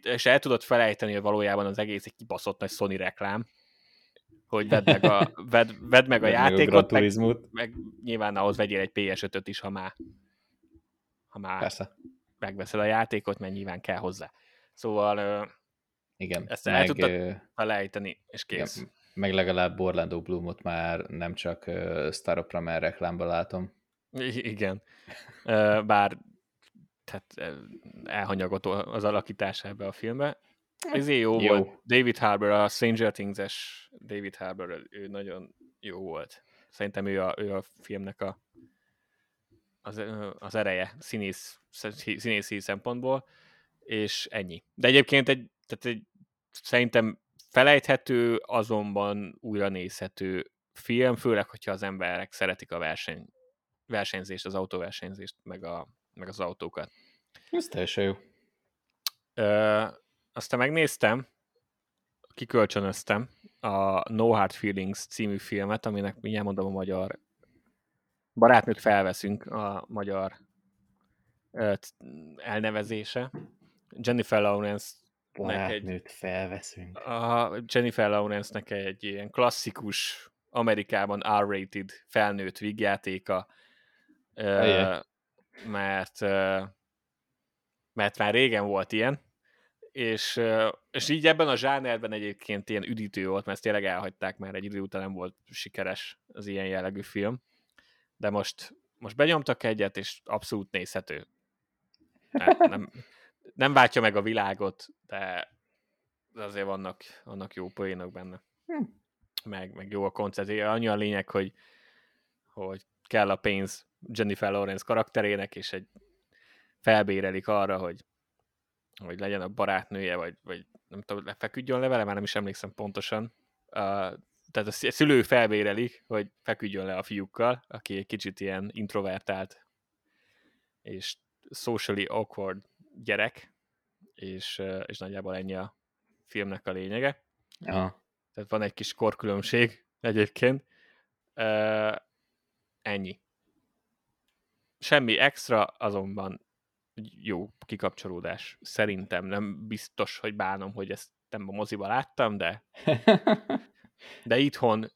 és el tudod felejteni, hogy valójában az egész egy kibaszott nagy Sony reklám, hogy vedd meg a, vedd, vedd meg a játékot, meg, meg, meg nyilván ahhoz vegyél egy PS5-öt is, ha már, ha már Persze. megveszed a játékot, mert nyilván kell hozzá. Szóval igen. Ezt meg, el tudtad felejteni, és kész. Igen, meg legalább Orlando Bloomot már nem csak uh, Star of Pramer reklámban látom. Igen. Bár tehát elhanyagot az alakítása ebbe a filmbe. Ez jó, jó volt. David Harbour, a Stranger Things-es David Harbour, ő nagyon jó volt. Szerintem ő a, ő a filmnek a, az, az ereje színész, színészi szempontból, és ennyi. De egyébként egy, tehát egy szerintem felejthető, azonban újra nézhető film, főleg, hogyha az emberek szeretik a verseny, versenyzést, az autóversenyzést, meg, a, meg az autókat. Ez teljesen jó. Ö, aztán megnéztem, kikölcsönöztem a No Hard Feelings című filmet, aminek mindjárt mondom a magyar barátnőt felveszünk a magyar elnevezése. Jennifer Lawrence barátnőt egy, felveszünk. A Jennifer Lawrence-nek egy ilyen klasszikus Amerikában R-rated felnőtt vígjátéka, uh, mert, uh, mert már régen volt ilyen, és, uh, és így ebben a zsánerben egyébként ilyen üdítő volt, mert ezt tényleg elhagyták, mert egy idő után nem volt sikeres az ilyen jellegű film, de most, most benyomtak egyet, és abszolút nézhető. Nem, nem, nem váltja meg a világot, de azért vannak, vannak jó poénok benne. Hm. Meg, meg jó a koncept. Annyi a lényeg, hogy, hogy kell a pénz Jennifer Lawrence karakterének, és egy felbérelik arra, hogy, hogy legyen a barátnője, vagy, vagy nem tudom, feküdjön le vele, már nem is emlékszem pontosan. Uh, tehát a szülő felbérelik, hogy feküdjön le a fiúkkal, aki egy kicsit ilyen introvertált és socially awkward gyerek, és, és nagyjából ennyi a filmnek a lényege. Ja. Tehát van egy kis korkülönbség egyébként. Uh, ennyi. Semmi extra, azonban jó kikapcsolódás. Szerintem nem biztos, hogy bánom, hogy ezt nem a moziba láttam, de de itthon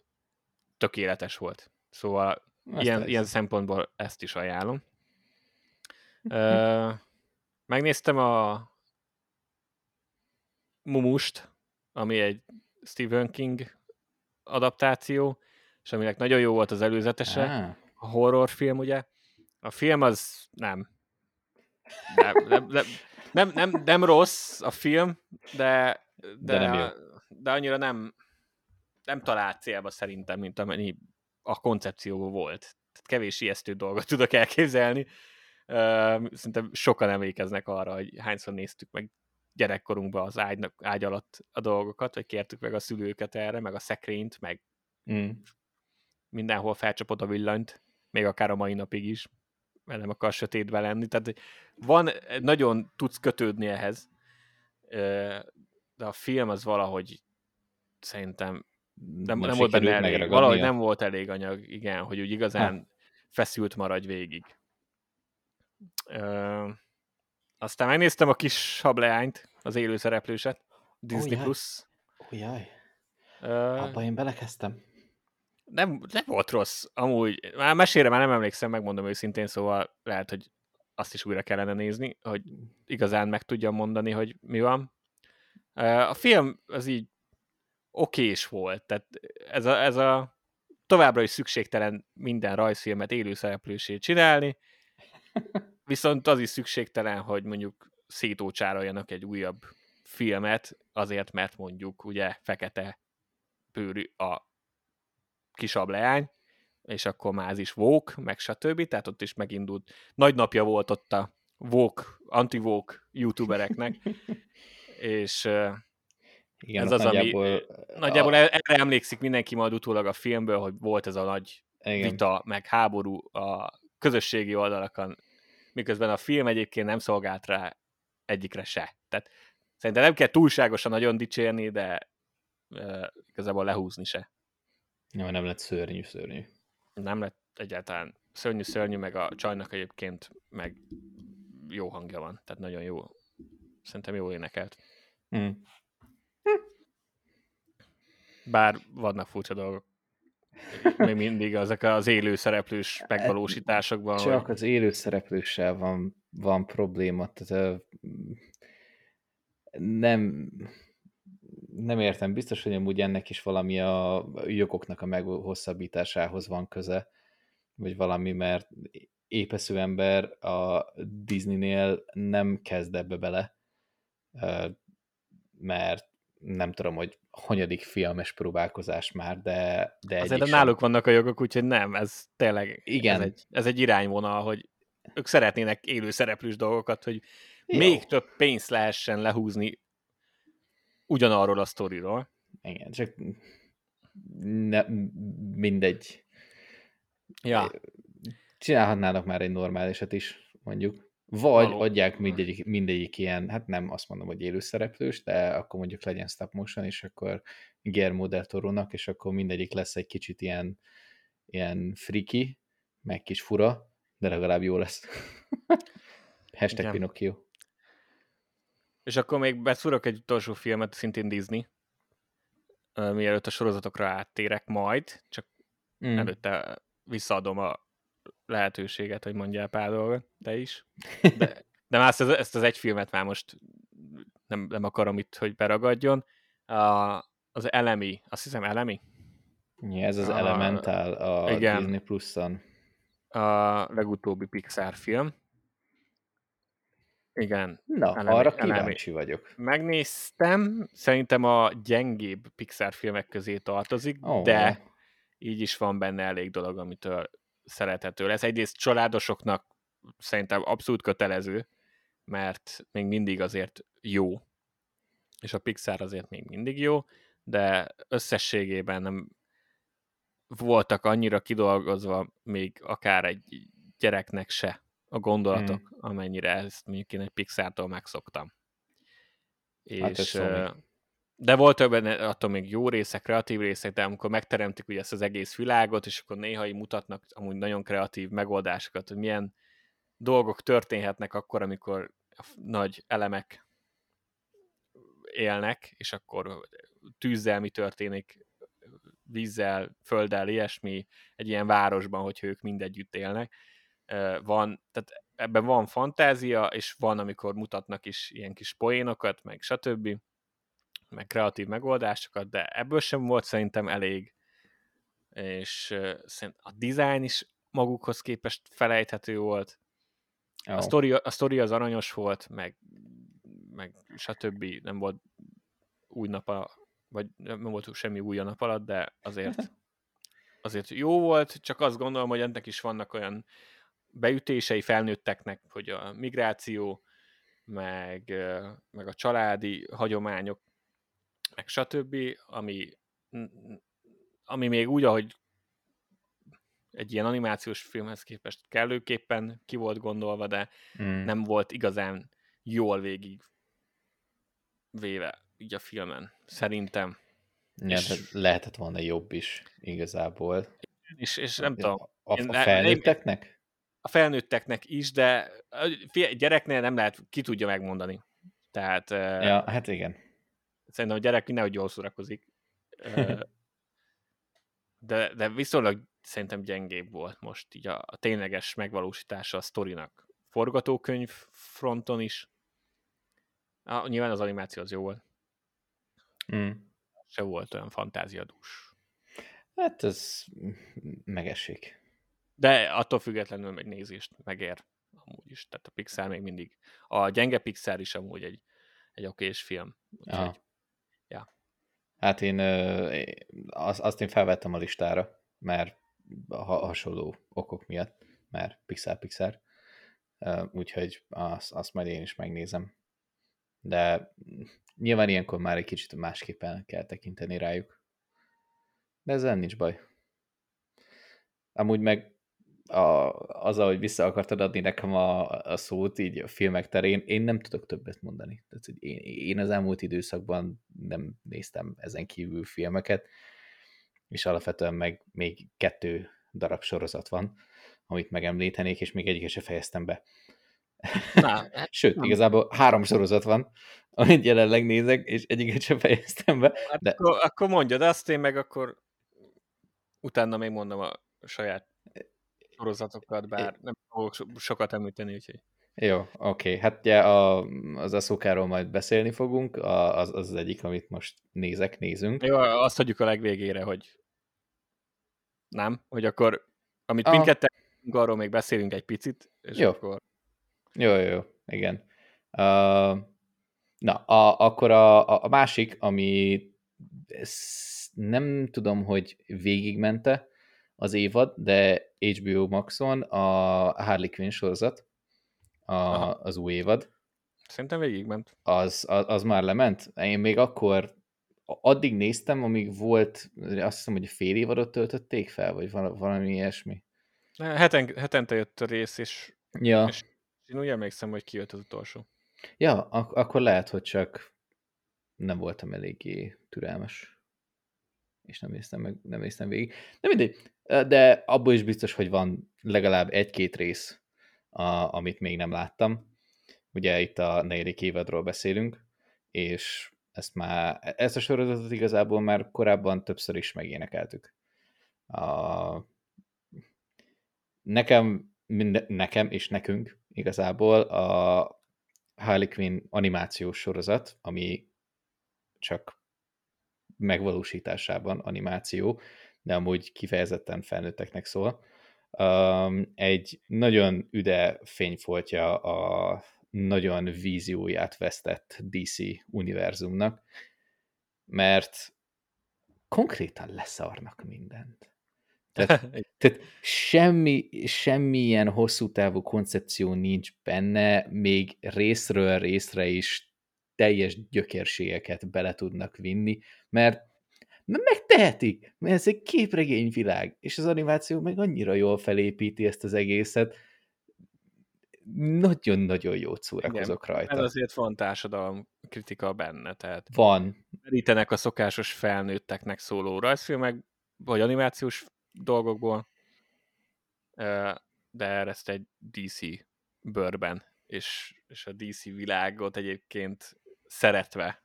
tökéletes volt. Szóval ilyen, ilyen szempontból ezt is ajánlom. uh, megnéztem a Mumust, ami egy Stephen King adaptáció, és aminek nagyon jó volt az előzetese, ah. a horrorfilm, ugye. A film az nem. Nem, nem, nem, nem, nem, nem rossz a film, de, de, de, nem jó. de annyira nem, nem talált célba szerintem, mint amennyi a koncepció volt. Tehát kevés ijesztő dolgot tudok elképzelni. Szerintem sokan emlékeznek arra, hogy hányszor néztük meg gyerekkorunkban az ágy, ágy alatt a dolgokat, vagy kértük meg a szülőket erre, meg a szekrényt, meg mm. mindenhol felcsapod a villanyt, még akár a mai napig is, mert nem akar sötétbe lenni. Tehát van, nagyon tudsz kötődni ehhez, de a film az valahogy szerintem nem, nem volt benne elég, valahogy nem volt elég anyag, igen, hogy úgy igazán ha. feszült maradj végig. Ö, aztán megnéztem a kis hableányt, az élő szereplőset, Disney oh, Plus. Oh, jaj. Uh, Abba én belekezdtem. Nem, nem volt rossz, amúgy. Már mesére már nem emlékszem, megmondom őszintén, szóval lehet, hogy azt is újra kellene nézni, hogy igazán meg tudjam mondani, hogy mi van. A film az így okés volt, tehát ez a, ez a továbbra is szükségtelen minden rajzfilmet élőszereplősét csinálni, viszont az is szükségtelen, hogy mondjuk szétócsároljanak egy újabb filmet, azért, mert mondjuk ugye fekete bőrű a kisabb leány, és akkor már ez is Vók, meg stb. Tehát ott is megindult. Nagy napja volt ott a Vók, anti-Vók youtubereknek, és igen, ez az, nagyjából, ami nagyjából a... erre emlékszik mindenki majd utólag a filmből, hogy volt ez a nagy Igen. vita, meg háború a közösségi oldalakon, miközben a film egyébként nem szolgált rá egyikre se. Tehát szerintem nem kell túlságosan nagyon dicsérni, de uh, igazából lehúzni se. Ja, nem lett szörnyű, szörnyű. Nem lett egyáltalán szörnyű, szörnyű, meg a csajnak egyébként meg jó hangja van, tehát nagyon jó. Szerintem jó énekelt. Mm. Bár vannak furcsa dolgok. Még mindig ezek az élő szereplős megvalósításokban. Csak az élő szereplőssel van, van probléma. Tehát, nem, nem értem, biztos, hogy amúgy ennek is valami a jogoknak a meghosszabbításához van köze, vagy valami, mert épesző ember a Disneynél nem kezd ebbe bele, mert nem tudom, hogy hanyadik filmes próbálkozás már, de, de Azért de náluk vannak a jogok, úgyhogy nem, ez tényleg Igen. Ez, egy, ez egy irányvonal, hogy ők szeretnének élő szereplős dolgokat, hogy Jó. még több pénzt lehessen lehúzni ugyanarról a sztoriról. Igen, csak ne, mindegy. Ja. Csinálhatnának már egy normálisat is, mondjuk. Vagy Való. adják mindegyik, mindegyik ilyen, hát nem azt mondom, hogy élőszereplős, de akkor mondjuk legyen stop motion, és akkor Guillermo del Toro-nak, és akkor mindegyik lesz egy kicsit ilyen, ilyen friki, meg kis fura, de legalább jó lesz. Hashtag Igen. Pinocchio. És akkor még beszúrok egy utolsó filmet, szintén Disney, mielőtt a sorozatokra áttérek majd, csak mm. előtte visszaadom a lehetőséget, hogy mondjál pár dolgot, te is. De, de már ezt, ezt az egy filmet már most nem, nem akarom itt, hogy beragadjon. A, az elemi, azt hiszem elemi? Ja, ez az a, Elemental a igen, Disney Plus-on. A legutóbbi Pixar film. Igen. Na, elemi, arra kíváncsi elemi. vagyok. Megnéztem, szerintem a gyengébb Pixar filmek közé tartozik, oh. de így is van benne elég dolog, amitől szerethető lesz. Egyrészt családosoknak szerintem abszolút kötelező, mert még mindig azért jó, és a Pixar azért még mindig jó, de összességében nem voltak annyira kidolgozva még akár egy gyereknek se a gondolatok, hmm. amennyire ezt mondjuk én egy Pixar-tól megszoktam. Hát és, de volt benne attól még jó részek, kreatív részek, de amikor megteremtik ugye ezt az egész világot, és akkor néha így mutatnak amúgy nagyon kreatív megoldásokat, hogy milyen dolgok történhetnek akkor, amikor nagy elemek élnek, és akkor tűzzel mi történik, vízzel, földdel, ilyesmi egy ilyen városban, hogyha ők mindegyütt élnek. Van, tehát ebben van fantázia, és van, amikor mutatnak is ilyen kis poénokat, meg stb., meg kreatív megoldásokat, de ebből sem volt szerintem elég, és a design is magukhoz képest felejthető volt. Oh. A, sztori, a sztori az aranyos volt, meg, meg stb. nem volt új nap a, vagy nem volt semmi új a nap alatt, de azért azért jó volt, csak azt gondolom, hogy ennek is vannak olyan beütései felnőtteknek, hogy a migráció, meg, meg a családi hagyományok, meg stb., ami, ami még úgy, ahogy egy ilyen animációs filmhez képest kellőképpen ki volt gondolva, de mm. nem volt igazán jól végig véve így a filmen, szerintem. Ja, és... lehetett volna jobb is igazából. És, és nem tudom. A, a felnőtteknek? A felnőtteknek is, de a gyereknél nem lehet, ki tudja megmondani. Tehát... Ja, hát igen. Szerintem a gyerek nehogy jól szórakozik. de, de viszonylag szerintem gyengébb volt most így a, a tényleges megvalósítása a sztorinak. Forgatókönyv fronton is. Ah, nyilván az animáció az jó volt. Mm. Se volt olyan fantáziadús. Hát ez megesik. De attól függetlenül egy nézést megér amúgy is. Tehát a Pixar még mindig. A gyenge Pixar is amúgy egy, egy okés film. Úgyhogy, ja. Hát én azt, én felvettem a listára, mert hasonló okok miatt, mert Pixar-Pixar. Úgyhogy azt, azt majd én is megnézem. De nyilván ilyenkor már egy kicsit másképpen kell tekinteni rájuk. De ezzel nincs baj. Amúgy meg a, az, hogy vissza akartad adni nekem a, a szót így a filmek terén, én nem tudok többet mondani. Tehát, hogy én, én az elmúlt időszakban nem néztem ezen kívül filmeket, és alapvetően meg még kettő darab sorozat van, amit megemlítenék, és még egyiket se fejeztem be. Na, hát Sőt, nem. igazából három sorozat van, amit jelenleg nézek, és egyiket sem fejeztem be. Hát de... akkor, akkor mondjad azt, én meg akkor utána még mondom a saját sorozatokat, bár nem fogok sokat említeni, úgyhogy... Jó, oké. Hát ugye a, az Aszukáról majd beszélni fogunk, a, az, az az egyik, amit most nézek, nézünk. Jó, azt hagyjuk a legvégére, hogy nem? Hogy akkor, amit a... mindketten arról még beszélünk egy picit, és jó. akkor... Jó, jó, jó, igen. Uh, na, a, akkor a, a másik, ami nem tudom, hogy végigmente az évad, de HBO Maxon a Harley Quinn sorozat, a, az új évad. Szerintem végigment. Az, az, az már lement? Én még akkor addig néztem, amíg volt, azt hiszem, hogy fél évadot töltötték fel, vagy valami ilyesmi. Heten, hetente jött a rész, és, ja. és én úgy emlékszem, hogy kijött az utolsó. Ja, ak- akkor lehet, hogy csak nem voltam eléggé türelmes. És nem néztem, meg, nem néztem végig. De mindegy, de abból is biztos, hogy van legalább egy-két rész, a, amit még nem láttam. Ugye itt a negyedik évadról beszélünk, és ezt már, ezt a sorozatot igazából már korábban többször is megénekeltük. A, nekem, mind, nekem és nekünk igazából a Harley Quinn animációs sorozat, ami csak megvalósításában animáció, de amúgy kifejezetten felnőtteknek szól. Um, egy nagyon üde fényfoltja a nagyon vízióját vesztett DC univerzumnak, mert konkrétan leszarnak mindent. Tehát, tehát semmi, semmilyen hosszú távú koncepció nincs benne, még részről részre is teljes gyökérségeket bele tudnak vinni, mert megtehetik, mert ez egy képregényvilág, és az animáció meg annyira jól felépíti ezt az egészet, nagyon-nagyon jót szórakozok Igen, rajta. Ez azért van társadalom kritika benne, tehát Van. merítenek a szokásos felnőtteknek szóló rajzfilmek, vagy animációs dolgokból, de ezt egy DC bőrben, és, és a DC világot egyébként szeretve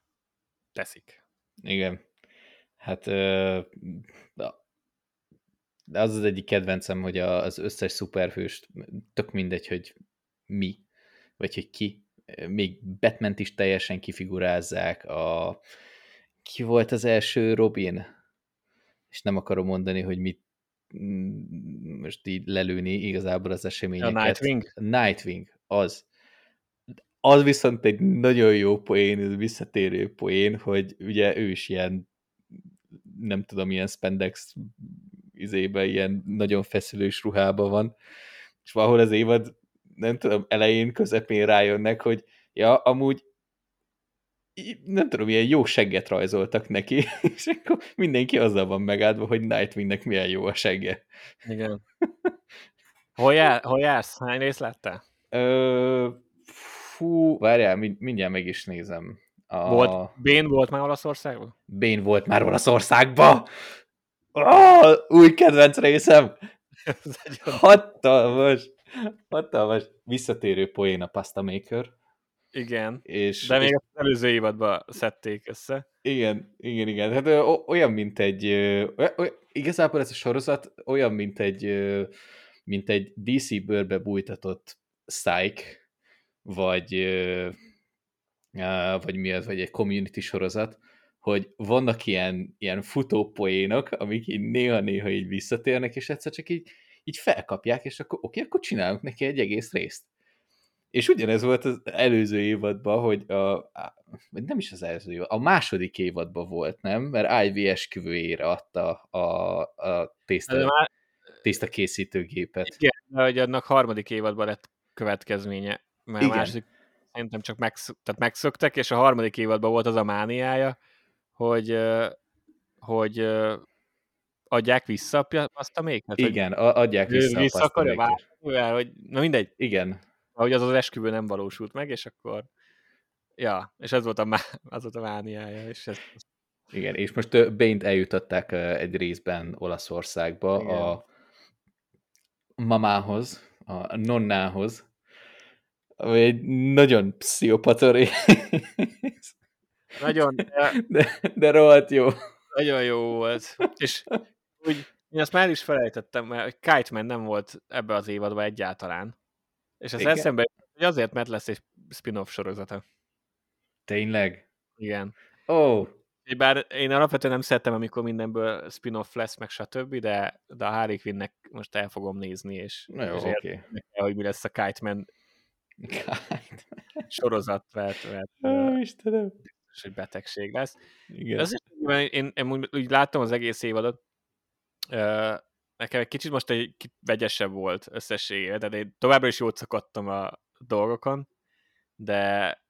teszik. Igen. Hát ö, de az az egyik kedvencem, hogy az összes szuperhőst, tök mindegy, hogy mi, vagy hogy ki, még batman is teljesen kifigurázzák, a, ki volt az első Robin? És nem akarom mondani, hogy mit most így lelőni igazából az eseményeket. A Nightwing? Nightwing, az. Az viszont egy nagyon jó poén, visszatérő poén, hogy ugye ő is ilyen nem tudom, ilyen spandex izébe, ilyen nagyon feszülős ruhába van, és valahol az évad, nem tudom, elején, közepén rájönnek, hogy ja, amúgy nem tudom, ilyen jó segget rajzoltak neki, és akkor mindenki azzal van megáldva, hogy Nightwingnek milyen jó a segge. Igen. Hol, jár, hol jársz? Hány részt láttál? Ö, fú, várjál, mind- mindjárt meg is nézem. A... Volt, Bane volt már Olaszországban? Bane volt már Olaszországba! Oh, új kedvenc részem! Olyan- Hatalmas! Hatalmas! Visszatérő poén a Pasta Maker. Igen. És, De még és az előző évadban szedték össze. igen, igen, igen. Hát olyan, mint egy... ö, oly- oly- Igazából ez a sorozat olyan, mint egy, mint egy DC bőrbe bújtatott Psych, vagy, vagy mi az, vagy egy community sorozat, hogy vannak ilyen, ilyen futópoénok, amik így néha-néha így visszatérnek, és egyszer csak így, így felkapják, és akkor oké, akkor csinálunk neki egy egész részt. És ugyanez volt az előző évadban, hogy a, vagy nem is az előző évad, a második évadban volt, nem? Mert Ivy esküvőjére adta a, a tészta, tészta készítőgépet. igen, de hogy annak harmadik évadban lett következménye. Mert Igen. a második szerintem csak megsz, tehát megszöktek, és a harmadik évadban volt az a mániája, hogy, hogy adják vissza a azt a hogy Igen, a- adják vissza a vissza válni, mivel, hogy na mindegy, Igen, hogy az az esküvő nem valósult meg, és akkor ja, és ez volt a, má- az volt a mániája, és ez, igen, és most ö, Bane-t eljutották egy részben Olaszországba Igen. a mamához, a nonnához, ami egy nagyon pszichopata rész, nagyon, de, de rohadt jó. Nagyon jó volt. És úgy, én azt már is felejtettem, mert Kite Man nem volt ebbe az évadban egyáltalán. És ez Igen? eszembe hogy azért, mert lesz egy spin-off sorozata. Tényleg? Igen. Ó, oh, Bár én alapvetően nem szeretem, amikor mindenből spin-off lesz, meg stb., de, de a Harley Quinnnek most el fogom nézni, és, na jó, és oké. érdekel, hogy mi lesz a Kite Man Okay. Sorozat, mert, mert Ó, Istenem. biztos, hogy betegség lesz. Igen. Ez én, én, én úgy, úgy láttam az egész évadot. Nekem egy kicsit most egy vegyesebb volt összességében, tehát én továbbra is jót szakadtam a dolgokon, de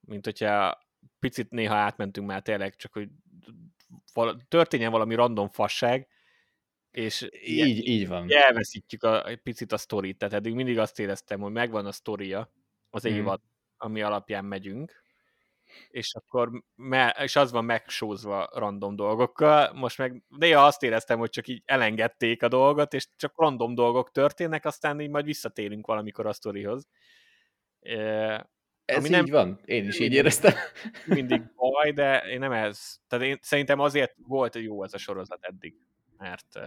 mint hogyha picit néha átmentünk már tényleg, csak hogy vala, történjen valami random fasság, és Így, így van. elveszítjük a, egy picit a sztorit, tehát eddig mindig azt éreztem, hogy megvan a sztoria, az Mhm. évad, ami alapján megyünk, és akkor me- és az van megsózva random dolgokkal, most meg néha azt éreztem, hogy csak így elengedték a dolgot, és csak random dolgok történnek, aztán így majd visszatérünk valamikor a sztorihoz. E, Ez ami így nem- van. Én is így éreztem. mindig baj, de én nem ez, tehát én szerintem azért volt jó ez a sorozat eddig, mert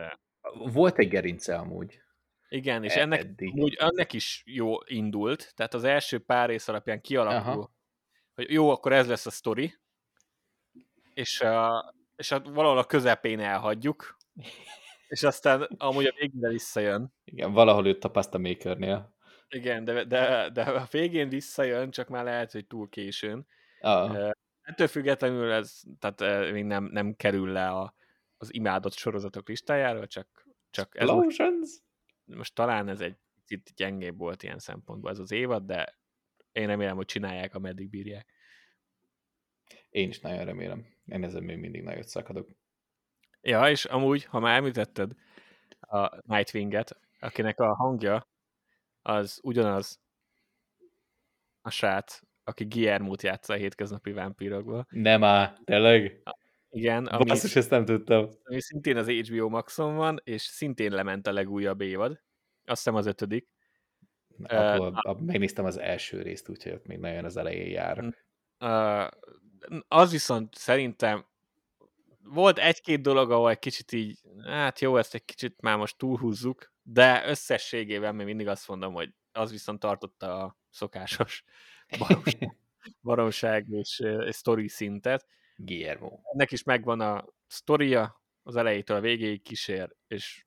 Volt egy gerince amúgy. igen, és E- ennek eddig. amúgy ennek is jó indult, tehát az első pár rész alapján kialakul, Aha. hogy jó, akkor ez lesz a sztori, és, a, és a, valahol a közepén elhagyjuk, és aztán amúgy a végére visszajön. Igen, valahol őt tapaszt a Makernél. Igen, de, de, de a végén visszajön, csak már lehet, hogy túl későn. Ah, Ettől függetlenül ez tehát eh, még nem, nem kerül le a, az imádott sorozatok listájáról, csak, csak ez most, most talán ez egy picit gyengébb volt ilyen szempontból ez az évad, de én remélem, hogy csinálják, ameddig bírják. Én is nagyon remélem. Én ezen még mindig nagyot szakadok. Ja, és amúgy, ha már említetted a Nightwinget, akinek a hangja az ugyanaz, a srác, aki Guillermo-t játsza a hétköznapi vámpírokból. Nem á, tényleg? Igen, ami, Basszus, ezt nem tudtam. ami szintén az HBO Maxon van, és szintén lement a legújabb évad. Azt hiszem az ötödik. Akkor uh, a, megnéztem az első részt, úgyhogy ott még nagyon az elején jár. Uh, az viszont szerintem volt egy-két dolog, ahol egy kicsit így, hát jó, ezt egy kicsit már most túlhúzzuk, de összességében még mindig azt mondom, hogy az viszont tartotta a szokásos baromság, baromság és, és story szintet. Guillermo. Ennek is megvan a sztoria, az elejétől a végéig kísér, és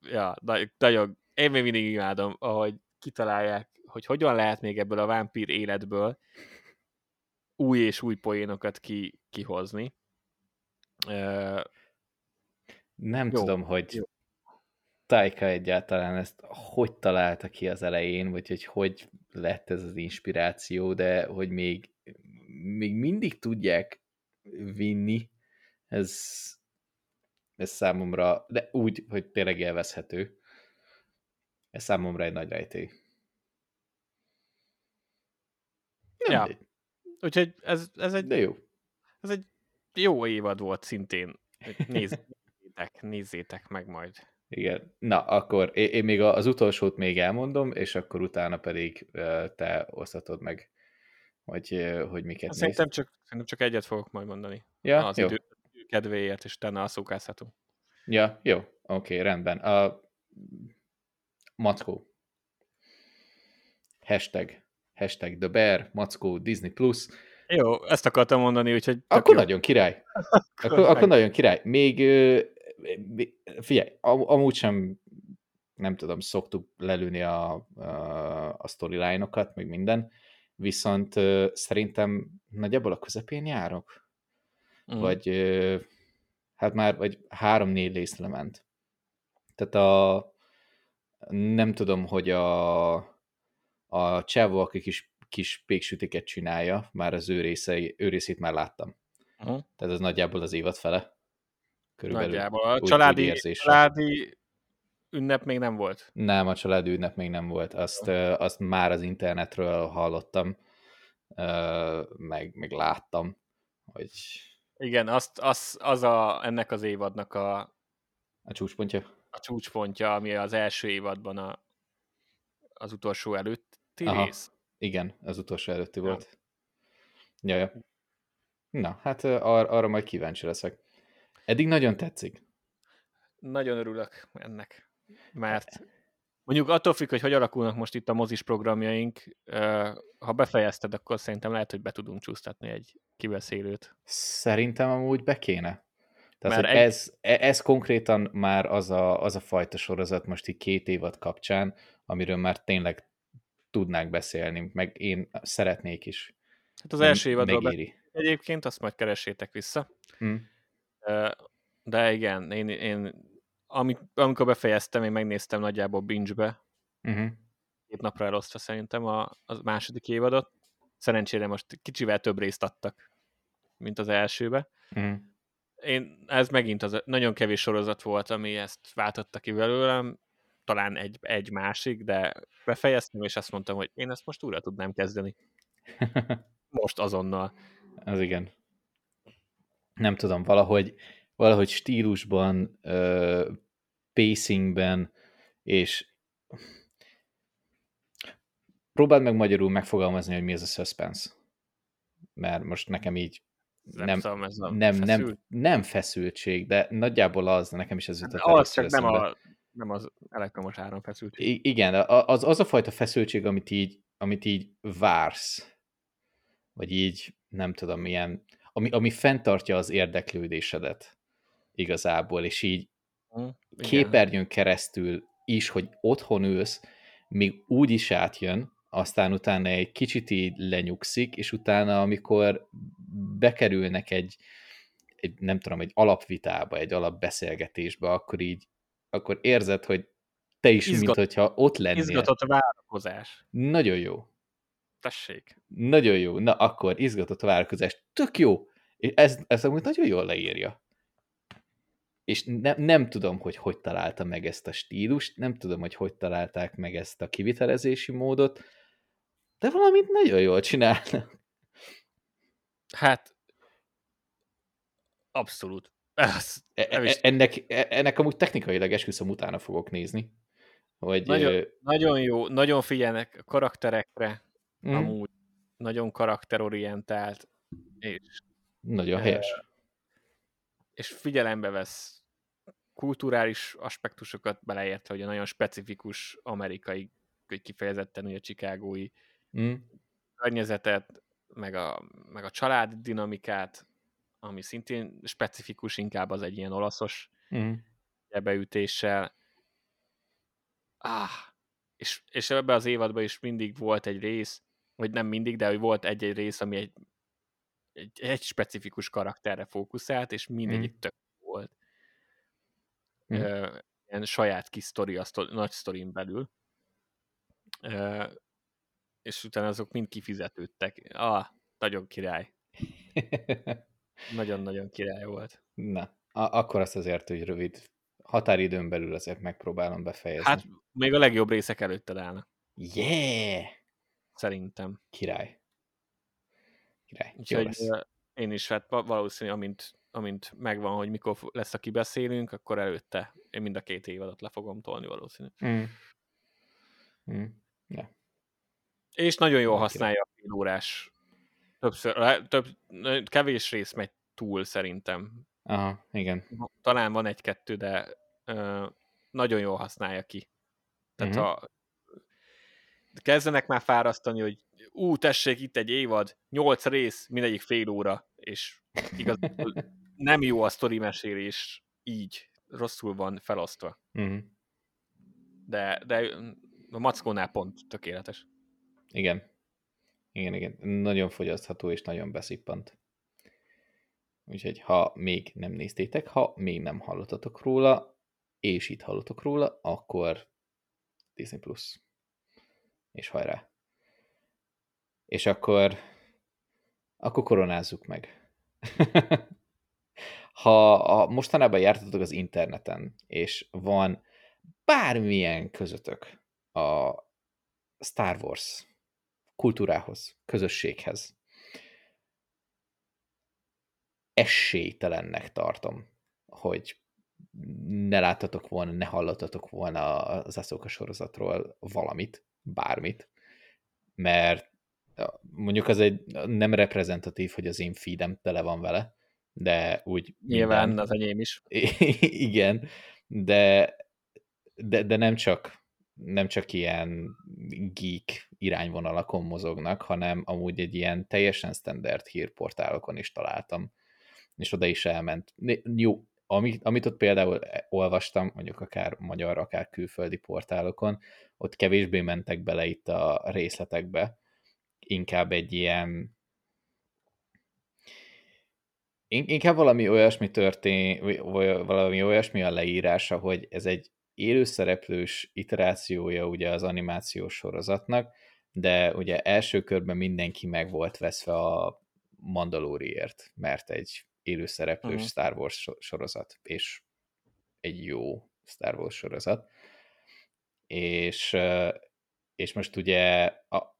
ja, nagyon, én még mindig imádom, ahogy kitalálják, hogy hogyan lehet még ebből a vámpír életből új és új poénokat ki, kihozni. Uh, Nem jó, tudom, hogy jó. Taika egyáltalán ezt hogy találta ki az elején, vagy hogy hogy lett ez az inspiráció, de hogy még, még mindig tudják vinni, ez, ez számomra, de úgy, hogy tényleg élvezhető. Ez számomra egy nagy rejtély. Nem ja. Úgyhogy ez, ez egy... De jó. Ez egy jó évad volt szintén. Nézzétek, nézzétek meg majd. Igen. Na, akkor én, én még az utolsót még elmondom, és akkor utána pedig te osztatod meg, hogy, hogy miket szerintem csak, szerintem csak egyet fogok majd mondani. Ja, az jó. idő kedvéért, és utána szokázhatunk. Ja, jó. Oké, okay, rendben. A Mackó. Hashtag. Hashtag The Bear, Mackó, Disney+. Plus. Jó, ezt akartam mondani, úgyhogy... Akkor jó. nagyon király. akkor, akkor nagyon király. Még, figyelj, am- amúgy sem nem tudom, szoktuk lelőni a, a, a storyline-okat, meg minden, viszont uh, szerintem nagyjából a közepén járok. Mm. Vagy uh, hát már vagy három-négy rész lement. Tehát a nem tudom, hogy a a csávó, aki kis, kis péksütiket csinálja, már az ő, részei, ő részét már láttam. Uh-huh. Tehát ez nagyjából az évad fele. Körülbelül nagyjából. A családi, családi ünnep még nem volt? Nem, a családi ünnep még nem volt. Azt, azt már az internetről hallottam, meg, meg láttam, hogy... Igen, azt, az, az a, ennek az évadnak a... A csúcspontja? A csúcspontja, ami az első évadban a, az utolsó előtti Aha, rész. Igen, az utolsó előtti ja. volt. Jaja. Na, hát ar- arra majd kíváncsi leszek. Eddig nagyon tetszik. Nagyon örülök ennek, mert mondjuk attól függ, hogy hogy alakulnak most itt a mozis programjaink, ha befejezted, akkor szerintem lehet, hogy be tudunk csúsztatni egy kibeszélőt. Szerintem amúgy be kéne. Tehát, egy... ez, e, ez konkrétan már az a, az a fajta sorozat most így két évad kapcsán, amiről már tényleg tudnánk beszélni, meg én szeretnék is. Hát az első évadról be... egyébként, azt majd keressétek vissza. Hmm. De igen, én, én amit, amikor befejeztem, én megnéztem nagyjából binge-be, uh-huh. két napra elosztva szerintem a, a második évadot. Szerencsére most kicsivel több részt adtak, mint az elsőbe. Uh-huh. Én, ez megint az, nagyon kevés sorozat volt, ami ezt váltotta ki belőlem, talán egy, egy másik, de befejeztem, és azt mondtam, hogy én ezt most újra tudnám kezdeni. Most azonnal. Az igen. Nem tudom, valahogy, valahogy stílusban, uh, pacingben, és próbáld meg magyarul megfogalmazni, hogy mi ez a suspense. Mert most nekem így nem, nem, tudom, ez nem, nem, nem, nem feszültség, de nagyjából az, nekem is ez jutott hát, Az csak nem, a, nem az elektromos áramfeszültség. I- igen, az, az a fajta feszültség, amit így, amit így vársz, vagy így, nem tudom, milyen, ami, ami fenntartja az érdeklődésedet igazából, és így mm, képernyőn keresztül is, hogy otthon ülsz, még úgy is átjön, aztán utána egy kicsit így lenyugszik, és utána, amikor bekerülnek egy, egy nem tudom, egy alapvitába, egy alapbeszélgetésbe, akkor így, akkor érzed, hogy te is, Izgat, mint hogyha ott lennél. Izgatott várakozás. Nagyon jó. Tessék. Nagyon jó. Na akkor izgatott várakozás. Tök jó. És ez, ez amúgy nagyon jól leírja. És ne, nem tudom, hogy hogy találta meg ezt a stílust, nem tudom, hogy hogy találták meg ezt a kivitelezési módot, De valamit nagyon jól csinálnak. Hát, abszolút. Ez, e, e, ennek, e, ennek amúgy technikailag esküszöm utána fogok nézni. Hogy, nagyon, ö... nagyon jó, nagyon figyelnek a karakterekre, mm. amúgy nagyon karakterorientált, és nagyon helyes. És figyelembe vesz kulturális aspektusokat beleértve, hogy a nagyon specifikus amerikai, kifejezetten ugye a chicagói mm. környezetet, meg a, meg a család dinamikát, ami szintén specifikus, inkább az egy ilyen olaszos mm. beütéssel. Ah, és, és ebben az évadban is mindig volt egy rész, vagy nem mindig, de hogy volt egy-egy rész, ami egy, egy, egy specifikus karakterre fókuszált, és mindegyik mm. tök. Mm. Uh, ilyen saját kis sztori, a sztori, nagy sztorin belül. Uh, és utána azok mind kifizetődtek. Ah, nagyon király. Nagyon-nagyon király volt. Na, akkor azt azért, hogy rövid határidőn belül azért megpróbálom befejezni. Hát még a legjobb részek előtted állnak. Yeah! Szerintem. Király. Király. Úgyhogy én is, hát valószínű, amint, amint megvan, hogy mikor lesz a kibeszélünk, akkor előtte én mind a két évadot le fogom tolni valószínű. Mm. Mm. Yeah. És nagyon jól használja a fél órás Többször, több, kevés rész megy túl szerintem. Aha, igen. Talán van egy-kettő, de ö, nagyon jól használja ki. Tehát uh-huh. ha kezdenek már fárasztani, hogy ú, tessék, itt egy évad, nyolc rész, mindegyik fél óra, és igazából nem jó a sztori mesélés így, rosszul van felosztva. Uh-huh. De, de a mackónál pont tökéletes. Igen. Igen, igen. Nagyon fogyasztható és nagyon beszippant. Úgyhogy ha még nem néztétek, ha még nem hallottatok róla, és itt hallotok róla, akkor Disney Plus. És hajrá. És akkor akkor koronázzuk meg. ha a, mostanában jártatok az interneten, és van bármilyen közötök a Star Wars kultúrához, közösséghez. Esélytelennek tartom, hogy ne láttatok volna, ne hallottatok volna az Aszóka sorozatról valamit, bármit, mert mondjuk az egy nem reprezentatív, hogy az én feedem tele van vele, de úgy... Nyilván minden... az enyém is. Igen, de, de, de nem csak nem csak ilyen geek irányvonalakon mozognak, hanem amúgy egy ilyen teljesen standard hírportálokon is találtam, és oda is elment. Jó, amit, amit ott például olvastam, mondjuk akár magyar, akár külföldi portálokon, ott kevésbé mentek bele itt a részletekbe, inkább egy ilyen inkább valami olyasmi történt, valami olyasmi a leírása, hogy ez egy élőszereplős iterációja ugye az animációs sorozatnak, de ugye első körben mindenki meg volt veszve a Mandaloriért, mert egy élőszereplős uh-huh. Star Wars sorozat, és egy jó Star Wars sorozat. És, és most ugye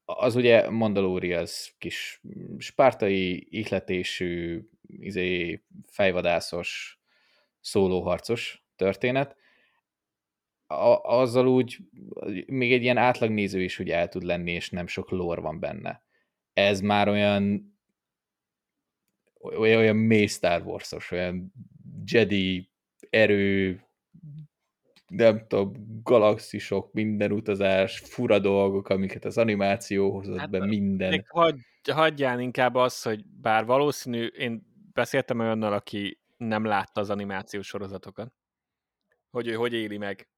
az ugye Mandalori az kis spártai, ihletésű, izé, fejvadászos, szólóharcos történet, a, azzal úgy még egy ilyen átlagnéző is úgy el tud lenni, és nem sok lore van benne. Ez már olyan olyan, olyan mély Star Wars-os, olyan Jedi erő, nem tudom, galaxisok, minden utazás, fura dolgok, amiket az animáció hozott hát, be, minden. Hagy, hagyjál inkább az, hogy bár valószínű, én beszéltem olyannal, aki nem látta az animációs sorozatokat, hogy ő hogy éli meg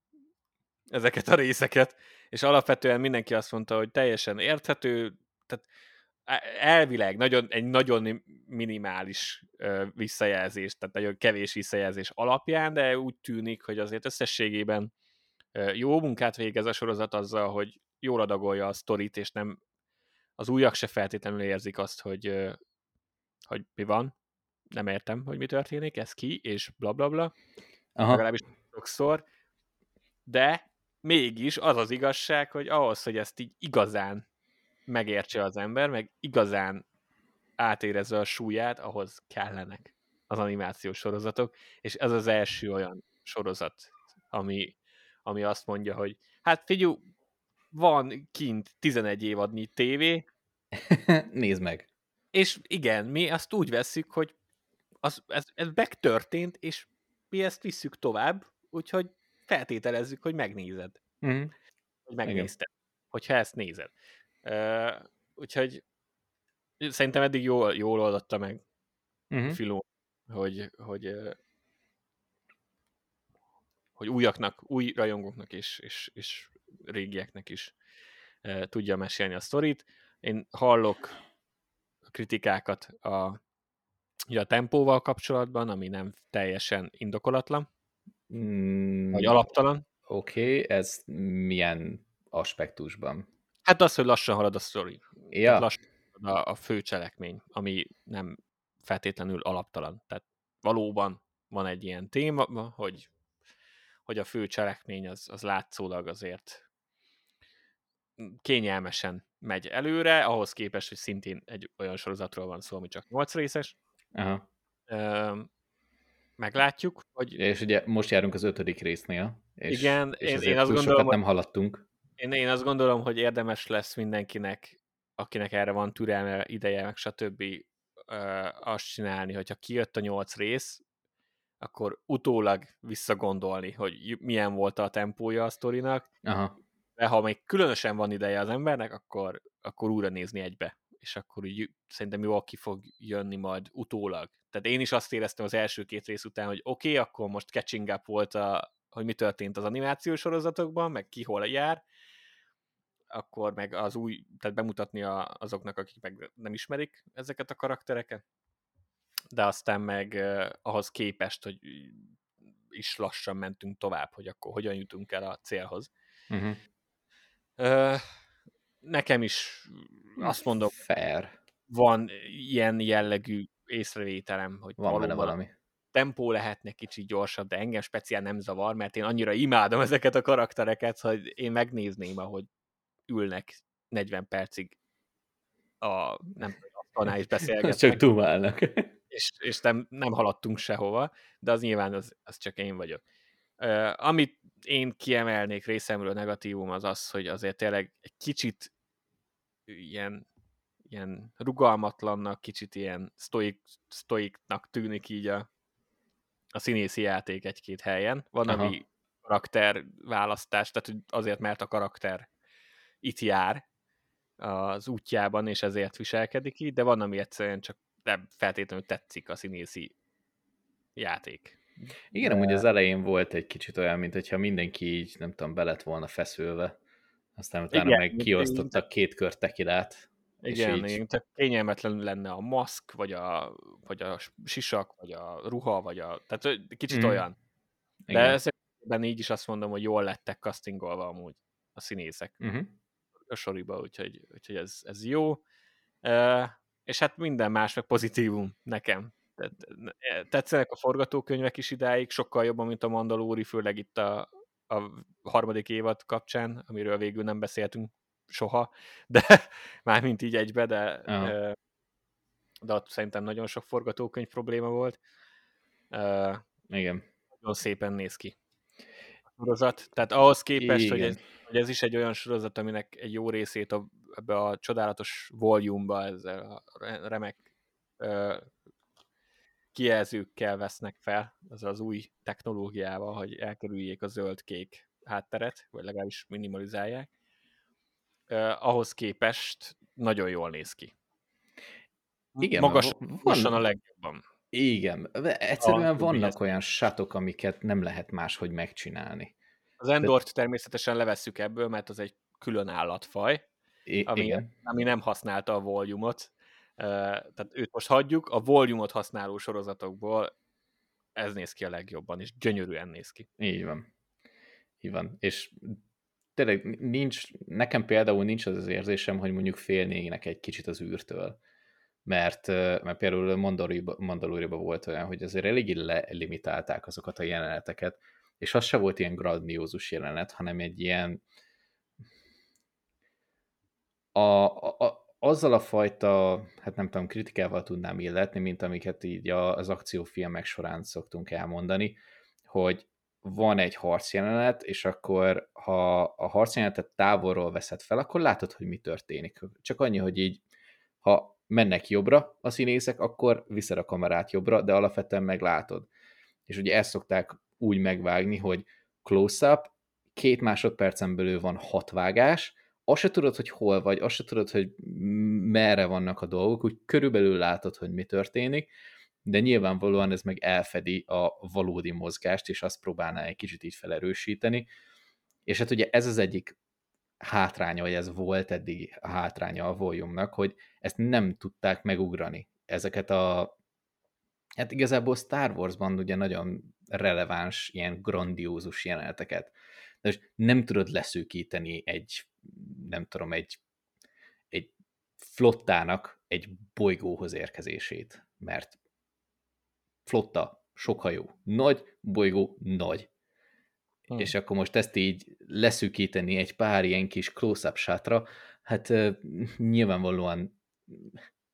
ezeket a részeket, és alapvetően mindenki azt mondta, hogy teljesen érthető, tehát elvileg nagyon, egy nagyon minimális visszajelzés, tehát nagyon kevés visszajelzés alapján, de úgy tűnik, hogy azért összességében jó munkát végez a sorozat azzal, hogy jól adagolja a sztorit, és nem az újak se feltétlenül érzik azt, hogy, hogy mi van, nem értem, hogy mi történik, ez ki, és bla bla bla. Legalábbis sokszor. De mégis az az igazság, hogy ahhoz, hogy ezt így igazán megértse az ember, meg igazán átérezze a súlyát, ahhoz kellenek az animációs sorozatok, és ez az első olyan sorozat, ami, ami azt mondja, hogy hát figyú, van kint 11 évadnyi tévé. Nézd meg. És igen, mi azt úgy vesszük, hogy az, ez, ez megtörtént, és mi ezt visszük tovább, úgyhogy feltételezzük, hogy megnézed. Mm. Hogy megnézted. Igen. Hogyha ezt nézed. Uh, úgyhogy szerintem eddig jól, jól oldotta meg uh-huh. Filó, hogy, hogy, hogy újaknak, új rajongóknak és, és, és régieknek is tudja mesélni a sztorit. Én hallok kritikákat a, ugye a tempóval kapcsolatban, ami nem teljesen indokolatlan, mm, vagy alaptalan. Oké, okay, ez milyen aspektusban? Hát az, hogy lassan halad a sztori. Ja. lassan a, a fő cselekmény, ami nem feltétlenül alaptalan. Tehát valóban van egy ilyen téma, hogy, hogy a fő cselekmény az, az látszólag azért kényelmesen megy előre, ahhoz képest, hogy szintén egy olyan sorozatról van szó, ami csak 8 részes. Aha. Ö, meglátjuk, hogy... És ugye most járunk az ötödik résznél, és, igen, és én, én azt gondolom, nem haladtunk. Én, én azt gondolom, hogy érdemes lesz mindenkinek, akinek erre van türelme, ideje, meg stb. azt csinálni, hogyha kijött a nyolc rész, akkor utólag visszagondolni, hogy milyen volt a tempója a sztorinak, Aha de ha még különösen van ideje az embernek, akkor, akkor újra nézni egybe, és akkor úgy szerintem jól ki fog jönni majd utólag. Tehát én is azt éreztem az első két rész után, hogy oké, okay, akkor most catching up volt, a, hogy mi történt az animációs sorozatokban, meg ki hol jár, akkor meg az új, tehát bemutatni a, azoknak, akik meg nem ismerik ezeket a karaktereket, de aztán meg eh, ahhoz képest, hogy is lassan mentünk tovább, hogy akkor hogyan jutunk el a célhoz. Uh-huh nekem is azt mondom, Fair. van ilyen jellegű észrevételem, hogy van benne valami. tempó lehetne kicsit gyorsabb, de engem speciál nem zavar, mert én annyira imádom ezeket a karaktereket, hogy én megnézném, ahogy ülnek 40 percig a nem tudom, is beszélgetnek. Csak dumálnak. És, és nem, nem haladtunk sehova, de az nyilván az, az csak én vagyok. Amit én kiemelnék részemről negatívum az az, hogy azért tényleg egy kicsit ilyen, ilyen rugalmatlannak, kicsit ilyen stoik, stoiknak tűnik így a, a színészi játék egy-két helyen. Van, Aha. ami karakter választás, tehát azért, mert a karakter itt jár az útjában, és ezért viselkedik így, de van, ami egyszerűen csak nem feltétlenül tetszik a színészi játék. Igen, de... amúgy az elején volt egy kicsit olyan, mint hogyha mindenki így, nem tudom, belet volna feszülve. Aztán utána igen, meg kiosztottak két kör tekilát. Igen, így... igen, tehát kényelmetlen lenne a maszk, vagy a, vagy a sisak, vagy a ruha, vagy a... Tehát kicsit mm. olyan. De igen. ezekben így is azt mondom, hogy jól lettek castingolva amúgy a színészek uh-huh. a soriba, úgyhogy, úgyhogy ez, ez jó. Uh, és hát minden más meg pozitívum nekem. E, tetszenek a forgatókönyvek is idáig, sokkal jobban, mint a Mandalóri, főleg itt a, a harmadik évad kapcsán, amiről végül nem beszéltünk soha, de mármint így egybe, de, de ott szerintem nagyon sok forgatókönyv probléma volt. Igen. Nagyon szépen néz ki a sorozat. Tehát ahhoz képest, hogy ez, hogy ez is egy olyan sorozat, aminek egy jó részét a, ebbe a csodálatos volume-ba, ezzel a remek kijelzőkkel vesznek fel, az az új technológiával, hogy elkerüljék a zöld-kék hátteret, vagy legalábbis minimalizálják. Uh, ahhoz képest nagyon jól néz ki. Igen, Magasan van, a legjobban. Igen, egyszerűen a, vannak olyan satok, amiket nem lehet máshogy megcsinálni. Az Endort De... természetesen levesszük ebből, mert az egy külön állatfaj, I- ami, igen. ami nem használta a volumot, tehát őt most hagyjuk, a volume használó sorozatokból ez néz ki a legjobban, és gyönyörűen néz ki. Így van. Így van. És tényleg nincs, nekem például nincs az az érzésem, hogy mondjuk félnének egy kicsit az űrtől. Mert, mert például Mandaloriba volt olyan, hogy azért eléggé lelimitálták azokat a jeleneteket, és az se volt ilyen grandiózus jelenet, hanem egy ilyen a, a, azzal a fajta, hát nem tudom, kritikával tudnám illetni, mint amiket így az akciófilmek során szoktunk elmondani, hogy van egy harcjelenet, és akkor ha a harcjelenetet távolról veszed fel, akkor látod, hogy mi történik. Csak annyi, hogy így, ha mennek jobbra a színészek, akkor viszed a kamerát jobbra, de alapvetően meglátod. És ugye ezt szokták úgy megvágni, hogy close-up, két másodpercen belül van hat vágás, azt se tudod, hogy hol vagy, azt se tudod, hogy merre vannak a dolgok, úgy körülbelül látod, hogy mi történik, de nyilvánvalóan ez meg elfedi a valódi mozgást, és azt próbálná egy kicsit így felerősíteni. És hát ugye ez az egyik hátránya, vagy ez volt eddig a hátránya a volume hogy ezt nem tudták megugrani. Ezeket a hát igazából Star Wars-ban ugye nagyon releváns, ilyen grandiózus jeleneteket. De most nem tudod leszűkíteni egy, nem tudom, egy, egy flottának egy bolygóhoz érkezését, mert flotta, sok hajó, nagy, bolygó, nagy. Hmm. És akkor most ezt így leszűkíteni egy pár ilyen kis close-up sátra, hát nyilvánvalóan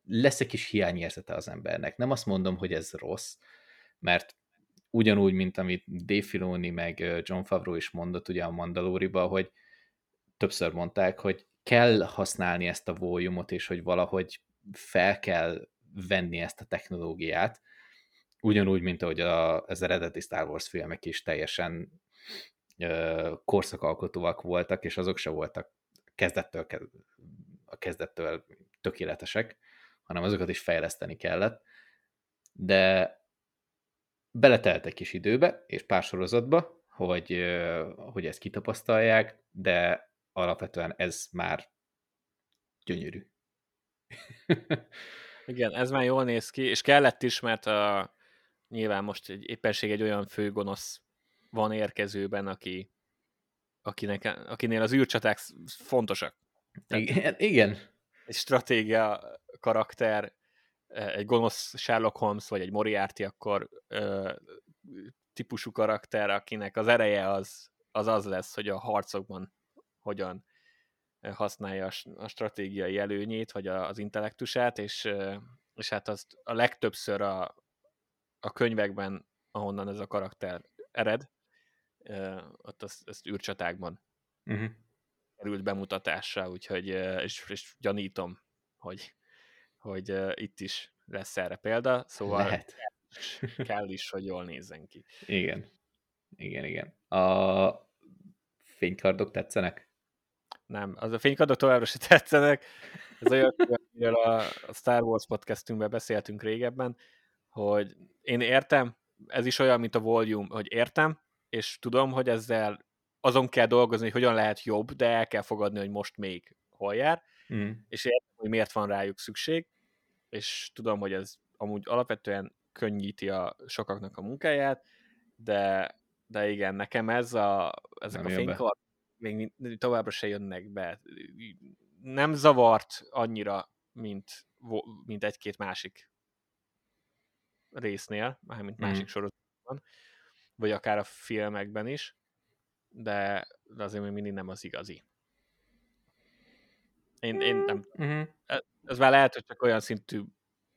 lesz egy kis hiányérzete az embernek. Nem azt mondom, hogy ez rossz, mert ugyanúgy, mint amit Dave Filoni meg John Favreau is mondott ugye a Mandaloriba, hogy többször mondták, hogy kell használni ezt a volume és hogy valahogy fel kell venni ezt a technológiát, ugyanúgy, mint ahogy a, az eredeti Star Wars filmek is teljesen ö, korszakalkotóak voltak, és azok se voltak kezdettől, a kezdettől tökéletesek, hanem azokat is fejleszteni kellett. De beletelt egy kis időbe, és pár sorozatba, hogy, hogy ezt kitapasztalják, de alapvetően ez már gyönyörű. Igen, ez már jól néz ki, és kellett is, mert a, nyilván most egy éppenség egy olyan főgonosz van érkezőben, aki, akinek, akinél az űrcsaták fontosak. Igen, igen. Egy stratégia karakter, egy gonosz Sherlock Holmes, vagy egy Moriarty, akkor ö, típusú karakter, akinek az ereje az, az az lesz, hogy a harcokban hogyan használja a stratégiai előnyét, vagy az intellektusát, és, és hát azt a legtöbbször a, a könyvekben, ahonnan ez a karakter ered, ott azt, azt űrcsatákban uh-huh. került bemutatásra, úgyhogy és, és gyanítom, hogy, hogy itt is lesz erre példa, szóval Lehet. kell is, hogy jól nézzen ki. Igen. Igen, igen. A fénykardok tetszenek? Nem, az a fénykardok továbbra se tetszenek. Ez olyan, amiről a Star Wars podcastünkben beszéltünk régebben, hogy én értem, ez is olyan, mint a volume, hogy értem, és tudom, hogy ezzel azon kell dolgozni, hogy hogyan lehet jobb, de el kell fogadni, hogy most még hol jár, mm. és értem, hogy miért van rájuk szükség, és tudom, hogy ez amúgy alapvetően könnyíti a sokaknak a munkáját, de, de igen, nekem ez a, ezek Nem a fénykard még továbbra se jönnek be. Nem zavart annyira, mint, mint egy-két másik résznél, mármint másik mm. sorozatban, vagy akár a filmekben is, de, de azért még mindig nem az igazi. Én, én nem... Mm-hmm. Ez már lehet, hogy csak olyan szintű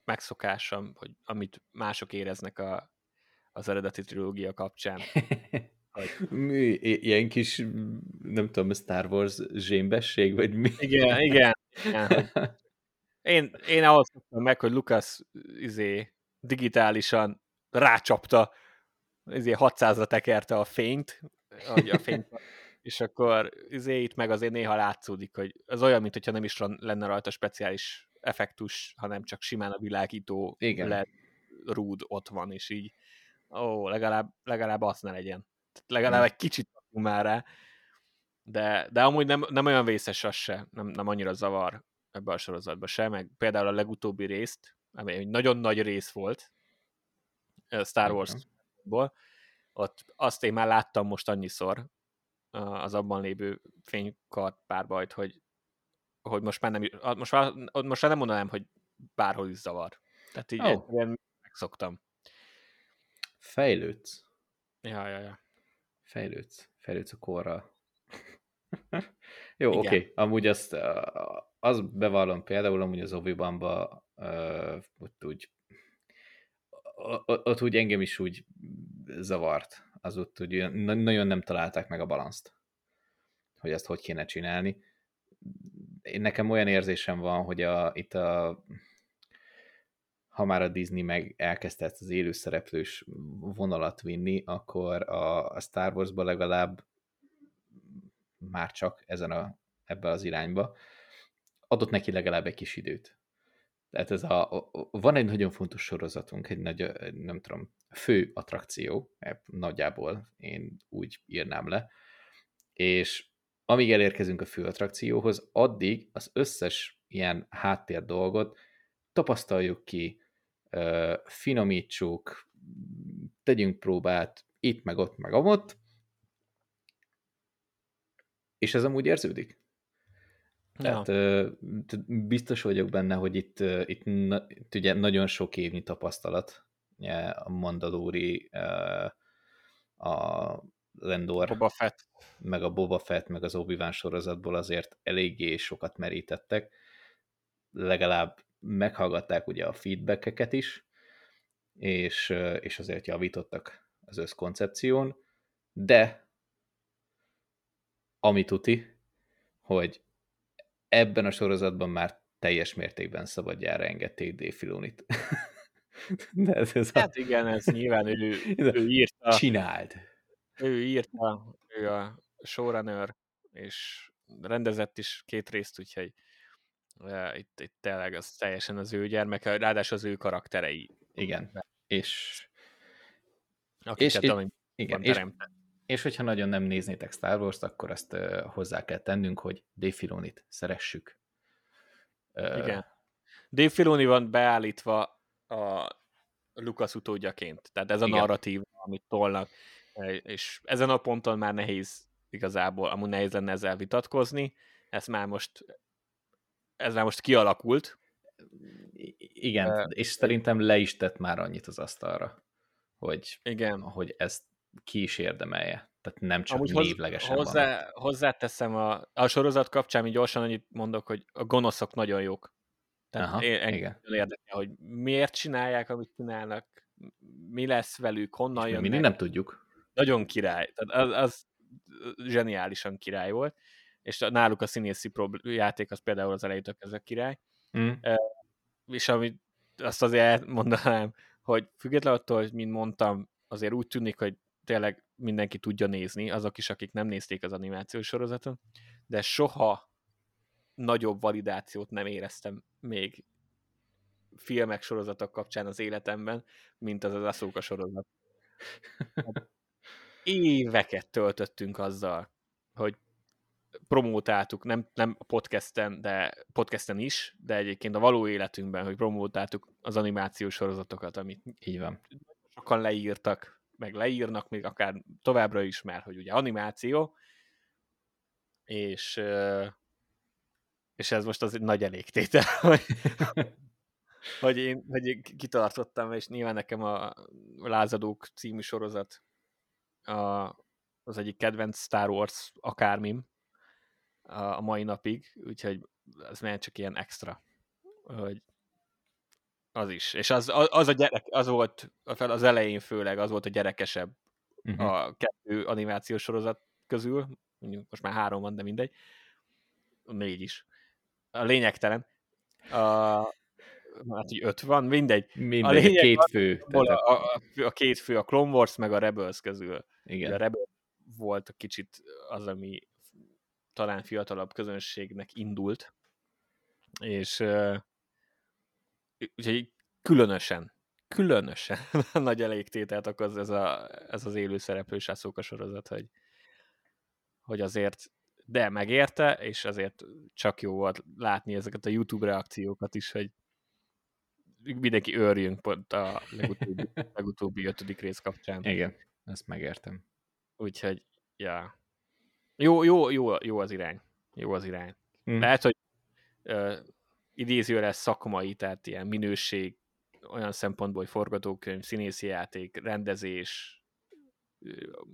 megszokásom, hogy amit mások éreznek a, az eredeti trilógia kapcsán. Mi, ilyen kis, nem tudom, Star Wars zsémbesség, vagy mi? Igen, igen. igen. Én, én ahhoz szoktam meg, hogy Lucas izé, digitálisan rácsapta, izé 600-ra tekerte a fényt, a fényt, és akkor izé itt meg azért néha látszódik, hogy az olyan, mintha nem is lenne rajta speciális effektus, hanem csak simán a világító Igen. Le, rúd ott van, és így ó, legalább, legalább azt ne legyen. Legalább hmm. egy kicsit már rá, de, de amúgy nem, nem olyan vészes az se, nem, nem annyira zavar ebbe a sorozatba se, meg például a legutóbbi részt, ami egy nagyon nagy rész volt Star Wars-ból, ott azt én már láttam most annyiszor az abban lévő fénykart párbajt, hogy, hogy most már nem, most már, most már nem mondanám, hogy bárhol is zavar. Tehát így oh. megszoktam. Fejlődsz. Ja, ja, ja. Fejlődsz. Fejlődsz a korral. Jó, oké. Okay. Amúgy azt, az bevallom például, amúgy az obi ott úgy ott úgy engem is úgy zavart. Az ott úgy nagyon nem találták meg a balanszt, hogy ezt hogy kéne csinálni. Én nekem olyan érzésem van, hogy a, itt a ha már a Disney meg elkezdte ezt az élőszereplős vonalat vinni, akkor a, a Star Wars-ba legalább már csak ezen a, ebbe az irányba adott neki legalább egy kis időt. Tehát ez a, van egy nagyon fontos sorozatunk, egy nagy, nem tudom, fő attrakció, nagyjából én úgy írnám le, és amíg elérkezünk a fő attrakcióhoz, addig az összes ilyen háttér dolgot tapasztaljuk ki, finomítsuk, tegyünk próbát itt, meg ott, meg amott, és ez amúgy érződik. Tehát ja. biztos vagyok benne, hogy itt, itt, itt ugye nagyon sok évnyi tapasztalat, a Mandalori, a Lendor, Boba Fett. meg a Boba Fett, meg az obi sorozatból azért eléggé sokat merítettek. Legalább meghallgatták ugye a feedbackeket is, és, és azért javítottak az összkoncepción, de ami tuti, hogy ebben a sorozatban már teljes mértékben szabadjára engedték Dave Filonit. De ez, ez hát a... igen, ez nyilván ő, ő írta. Csináld. Ő írta, ő a showrunner, és rendezett is két részt, úgyhogy itt, itt tényleg az teljesen az ő gyermeke, ráadásul az ő karakterei. Igen, és akiket, és, igen, és, és hogyha nagyon nem néznétek Star Wars-t, akkor azt uh, hozzá kell tennünk, hogy Dave Filonit szeressük. Uh, Igen. Dave Filoni van beállítva a Lucas utódjaként. Tehát ez a Igen. narratív, amit tolnak. És ezen a ponton már nehéz igazából, amúgy nehéz lenne ezzel vitatkozni. Ez már most ez már most kialakult. Igen, uh, és szerintem le is tett már annyit az asztalra, hogy, igen. hogy ezt ki is érdemelje. Tehát nem csak Amúgy névlegesen hozzá, van. Hozzáteszem a, a sorozat kapcsán, így gyorsan annyit mondok, hogy a gonoszok nagyon jók. Tehát Aha, én, igen. érdekel, hogy miért csinálják, amit csinálnak, mi lesz velük, honnan jönnek. Mindig nem tudjuk. Nagyon király. Tehát az, az zseniálisan király volt, és náluk a színészi játék az például az elejétől kezdve király. Mm. És amit azt azért mondanám, hogy függetlenül attól, hogy mint mondtam, azért úgy tűnik, hogy tényleg mindenki tudja nézni, azok is, akik nem nézték az animációs sorozaton, de soha nagyobb validációt nem éreztem még filmek, sorozatok kapcsán az életemben, mint az az Aszóka sorozat. Éveket töltöttünk azzal, hogy promótáltuk, nem, nem a podcasten, de podcasten is, de egyébként a való életünkben, hogy promótáltuk az animációs sorozatokat, amit így van. Sokan leírtak, meg leírnak még akár továbbra is, mert hogy ugye animáció, és, és ez most az egy nagy elégtétel, hogy, hogy, én, hogy én kitartottam, és nyilván nekem a Lázadók című sorozat a, az egyik kedvenc Star Wars akármim a mai napig, úgyhogy ez már csak ilyen extra, hogy az is. És az, az a gyerek, az volt az elején főleg, az volt a gyerekesebb uh-huh. a kettő animációs sorozat közül. Mondjuk most már három van, de mindegy. Négy is. A lényegtelen. A, hát így öt van, mindegy. Mindegy, a, lényeg, két fő. A, a, a, a két fő, a Clone Wars meg a Rebels közül. Igen. A Rebels volt a kicsit az, ami talán fiatalabb közönségnek indult, és úgyhogy különösen, különösen nagy elégtételt okoz ez, a, ez az élő szereplős Asuka sorozat, hogy, hogy azért de megérte, és azért csak jó volt látni ezeket a YouTube reakciókat is, hogy mindenki őrjünk pont a legutóbbi, legutóbbi ötödik rész kapcsán. Igen, ezt megértem. Úgyhogy, ja. Jó, jó, jó, jó az irány. Jó az irány. Mm. Lehet, hogy uh, idézőre szakmai, tehát ilyen minőség, olyan szempontból, hogy forgatókönyv, színészi játék, rendezés,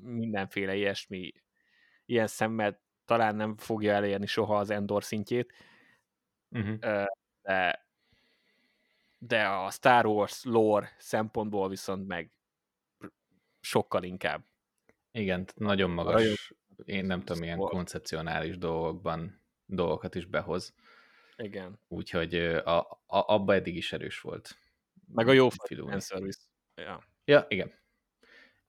mindenféle ilyesmi, ilyen szemmel talán nem fogja elérni soha az Endor szintjét, Uh-huh. de de a Star Wars lore szempontból viszont meg sokkal inkább. Igen, nagyon magas, én nem tudom, milyen koncepcionális dolgokban dolgokat is behoz. Igen. Úgyhogy a, a, abba eddig is erős volt. Meg a jó service. Ja. ja, igen.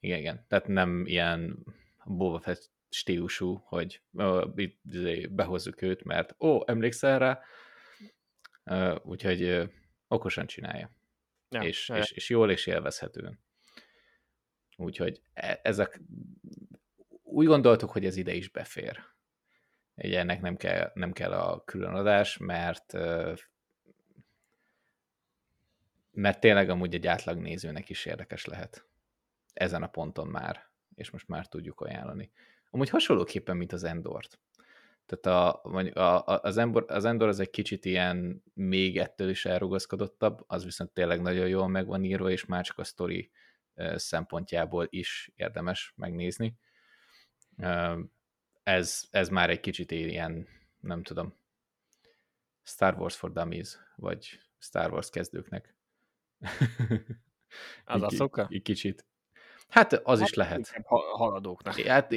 Igen, igen. Tehát nem ilyen Boba Fett stílusú, hogy uh, izé, behozzuk őt, mert ó, emlékszel rá? Uh, úgyhogy uh, okosan csinálja. Ja, és, ja. És, és jól és élvezhetően. Úgyhogy e, ezek úgy gondoltuk, hogy ez ide is befér. Ugye ennek nem kell, nem kell a különadás, mert mert tényleg amúgy egy átlag nézőnek is érdekes lehet. Ezen a ponton már, és most már tudjuk ajánlani. Amúgy hasonlóképpen, mint az Endort. Tehát a, a, az, Endor, az Endor az egy kicsit ilyen még ettől is elrugaszkodottabb, az viszont tényleg nagyon jól meg van írva, és már csak a sztori szempontjából is érdemes megnézni. Ez, ez már egy kicsit ilyen, nem tudom, Star Wars for Dummies, vagy Star Wars kezdőknek. Az a szoka? Egy kicsit. Hát az hát, is lehet. Haladóknak. Hát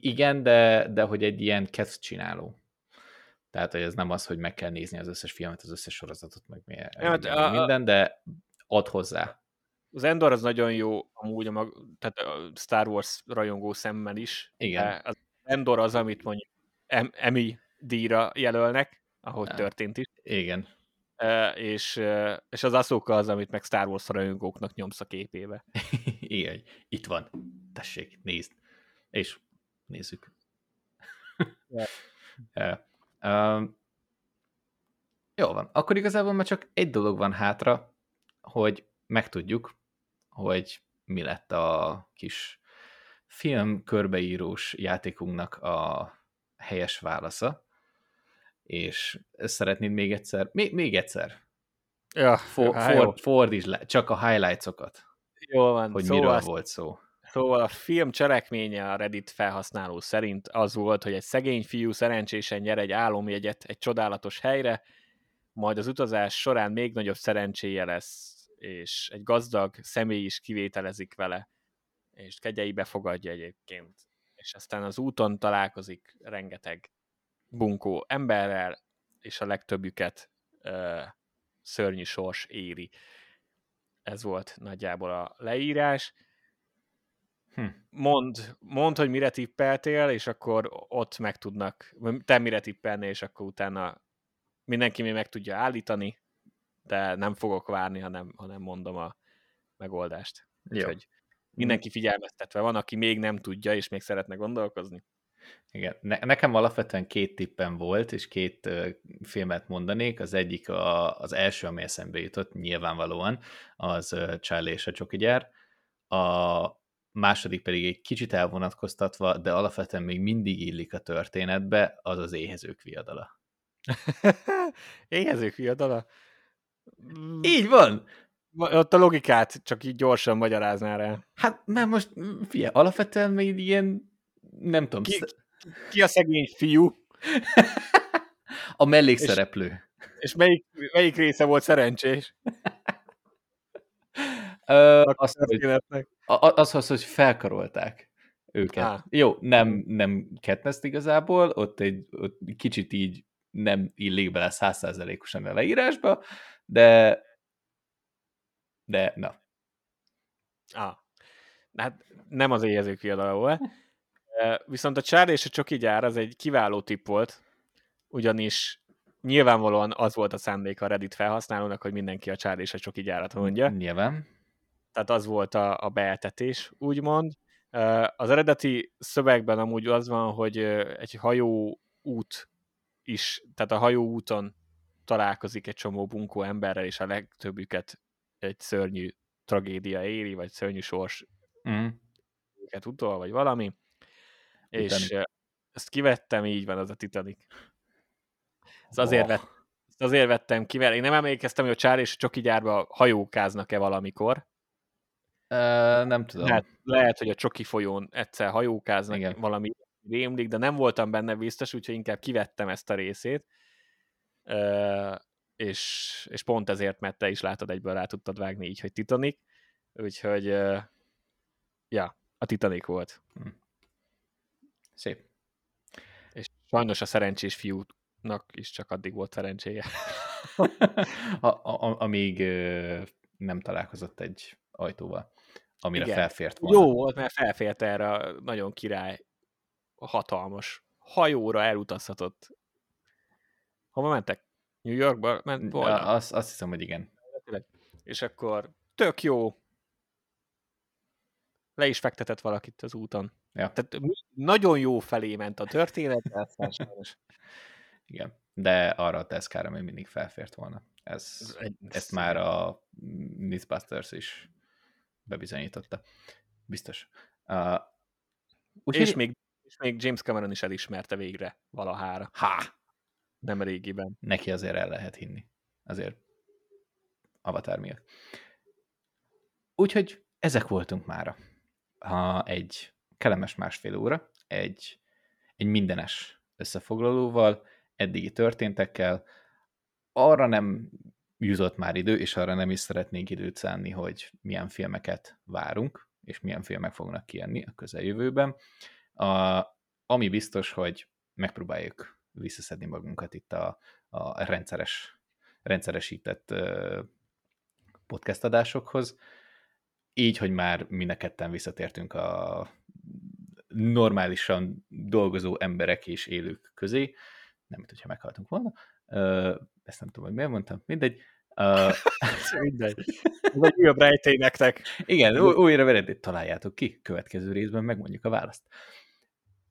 igen, de, de hogy egy ilyen kezd csináló. Tehát, hogy ez nem az, hogy meg kell nézni az összes filmet, az összes sorozatot, meg ja, hát, minden, a, minden de ad hozzá. Az Endor az nagyon jó, amúgy a mag, tehát a Star Wars rajongó szemmel is. Igen. Az Endor az, amit mondjuk Emmy díjra jelölnek, ahogy ja. történt is. Igen és, és az Asoka az, amit meg Star Wars rajongóknak nyomsz a képébe. Igen, itt van. Tessék, nézd. És nézzük. yeah. yeah. Um, jó van. Akkor igazából már csak egy dolog van hátra, hogy megtudjuk, hogy mi lett a kis film körbeírós játékunknak a helyes válasza és szeretnéd még egyszer, még, még egyszer. Ja, For, hát for, fordítsd le, csak a highlights-okat. Jó van. Hogy szóval miről volt szó. Szóval a film cselekménye a Reddit felhasználó szerint az volt, hogy egy szegény fiú szerencsésen nyer egy álomjegyet egy csodálatos helyre, majd az utazás során még nagyobb szerencséje lesz, és egy gazdag személy is kivételezik vele, és kegyeibe fogadja egyébként. És aztán az úton találkozik rengeteg bunkó emberrel, és a legtöbbüket ö, szörnyű sors éri. Ez volt nagyjából a leírás. Hm. Mond, mond, hogy mire tippeltél, és akkor ott meg tudnak, te mire tippelnél, és akkor utána mindenki még meg tudja állítani, de nem fogok várni, hanem, hanem mondom a megoldást. Úgyhogy mindenki figyelmeztetve van, aki még nem tudja, és még szeretne gondolkozni. Igen, ne, nekem alapvetően két tippem volt, és két uh, filmet mondanék. Az egyik a, az első, ami eszembe jutott, nyilvánvalóan, az uh, Charlie és a Csoki gyár. A második pedig egy kicsit elvonatkoztatva, de alapvetően még mindig illik a történetbe, az az éhezők viadala. éhezők viadala? Így van! Ott a logikát csak így gyorsan magyaráznál rá. Hát, mert most, fia, alapvetően még ilyen nem tudom. Ki, ki a szegény fiú? a mellékszereplő. És, és melyik, melyik része volt szerencsés? Ö, azt, hogy, az, az, hogy felkarolták őket. Á. Jó, nem, nem Katniss igazából, ott egy ott kicsit így nem illik bele százszázalékosan a leírásba, de de na. Ah. Hát nem az éhezők viadala volt. Viszont a Charlie és a Csoki gyár az egy kiváló tipp volt, ugyanis nyilvánvalóan az volt a szándék a Reddit felhasználónak, hogy mindenki a Charlie és a Csoki gyárat mondja. Nyilván. Tehát az volt a, a beeltetés, úgymond. Az eredeti szövegben amúgy az van, hogy egy hajó út is, tehát a hajó úton találkozik egy csomó bunkó emberrel, és a legtöbbüket egy szörnyű tragédia éri, vagy szörnyű sors mm. őket utol, vagy valami. Titanic. És ezt kivettem, így van az a Titanic. Ez azért, oh. vett, ezt azért vettem ki, én nem emlékeztem, hogy a Csár és a Csoki gyárba hajókáznak-e valamikor. Uh, nem tudom. Lehet, lehet, hogy a Csoki folyón egyszer hajókáznak, Igen. valami rémlik, de nem voltam benne biztos, úgyhogy inkább kivettem ezt a részét. És, és pont ezért, mert te is látod egyből rá tudtad vágni így, hogy Titanic, úgyhogy ja, a Titanic volt. Hm. Szép. És sajnos a szerencsés fiúnak is csak addig volt szerencséje. a, a, amíg nem találkozott egy ajtóval, amire Igen. felfért volna. Jó volt, mert felfért erre a nagyon király, hatalmas hajóra elutazhatott. Hova mentek? New Yorkba ment volna? Azt, azt hiszem, hogy igen. És akkor tök jó. Le is fektetett valakit az úton. Ja. Tehát nagyon jó felé ment a történet, Igen, de arra a Teskára még mindig felfért volna. Ez, egy, ezt már a Mythbusters is bebizonyította. Biztos. Uh, és, még, és még James Cameron is elismerte végre valahára. Ha! Nem régiben. Neki azért el lehet hinni. Azért Avatar miatt. Úgyhogy ezek voltunk mára. Ha egy kellemes másfél óra, egy, egy mindenes összefoglalóval, eddigi történtekkel, arra nem jutott már idő, és arra nem is szeretnénk időt szánni, hogy milyen filmeket várunk, és milyen filmek fognak kijönni a közeljövőben. A, ami biztos, hogy megpróbáljuk visszaszedni magunkat itt a, a rendszeres, rendszeresített podcast adásokhoz, így, hogy már mind a ketten visszatértünk a normálisan dolgozó emberek és élők közé, nem, mint hogyha meghaltunk volna, ezt nem tudom, hogy miért mondtam, mindegy. Uh, mindegy. Ez egy újabb rejtély nektek. Igen, újra veredét találjátok ki, következő részben megmondjuk a választ.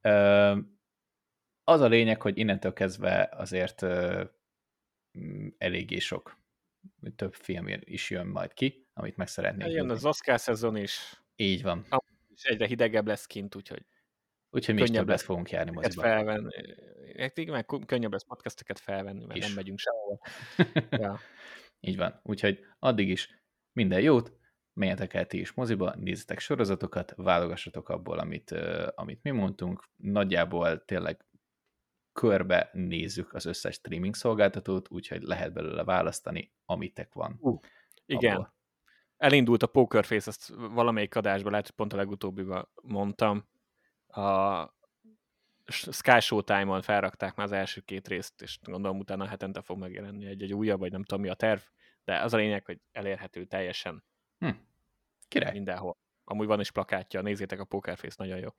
Uh, az a lényeg, hogy innentől kezdve azért uh, eléggé sok, több film is jön majd ki, amit meg szeretnénk. Jön az Oscar szezon is. Így van. És egyre hidegebb lesz kint, úgyhogy Úgyhogy mi is többet fogunk járni moziba. Felvenni. Igen, meg könnyebb lesz podcasteket felvenni, mert is. nem megyünk sehova. ja. Így van. Úgyhogy addig is minden jót, menjetek el ti is moziba, nézzetek sorozatokat, válogassatok abból, amit, amit mi mondtunk. Nagyjából tényleg körbe nézzük az összes streaming szolgáltatót, úgyhogy lehet belőle választani, amitek van. Uh, igen. Abból. Elindult a Poker Face, ezt valamelyik adásban, lehet, pont a legutóbbiban mondtam, a Sky Showtime-on felrakták már az első két részt, és gondolom utána hetente fog megjelenni egy-egy újabb, vagy nem tudom mi a terv, de az a lényeg, hogy elérhető teljesen. Hm. Király. Mindenhol. Amúgy van is plakátja, nézzétek a Pokerface, nagyon jó.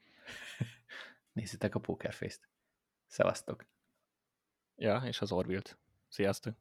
nézzétek a Pokerface-t. Szevasztok. Ja, és az Orville-t. Sziasztok.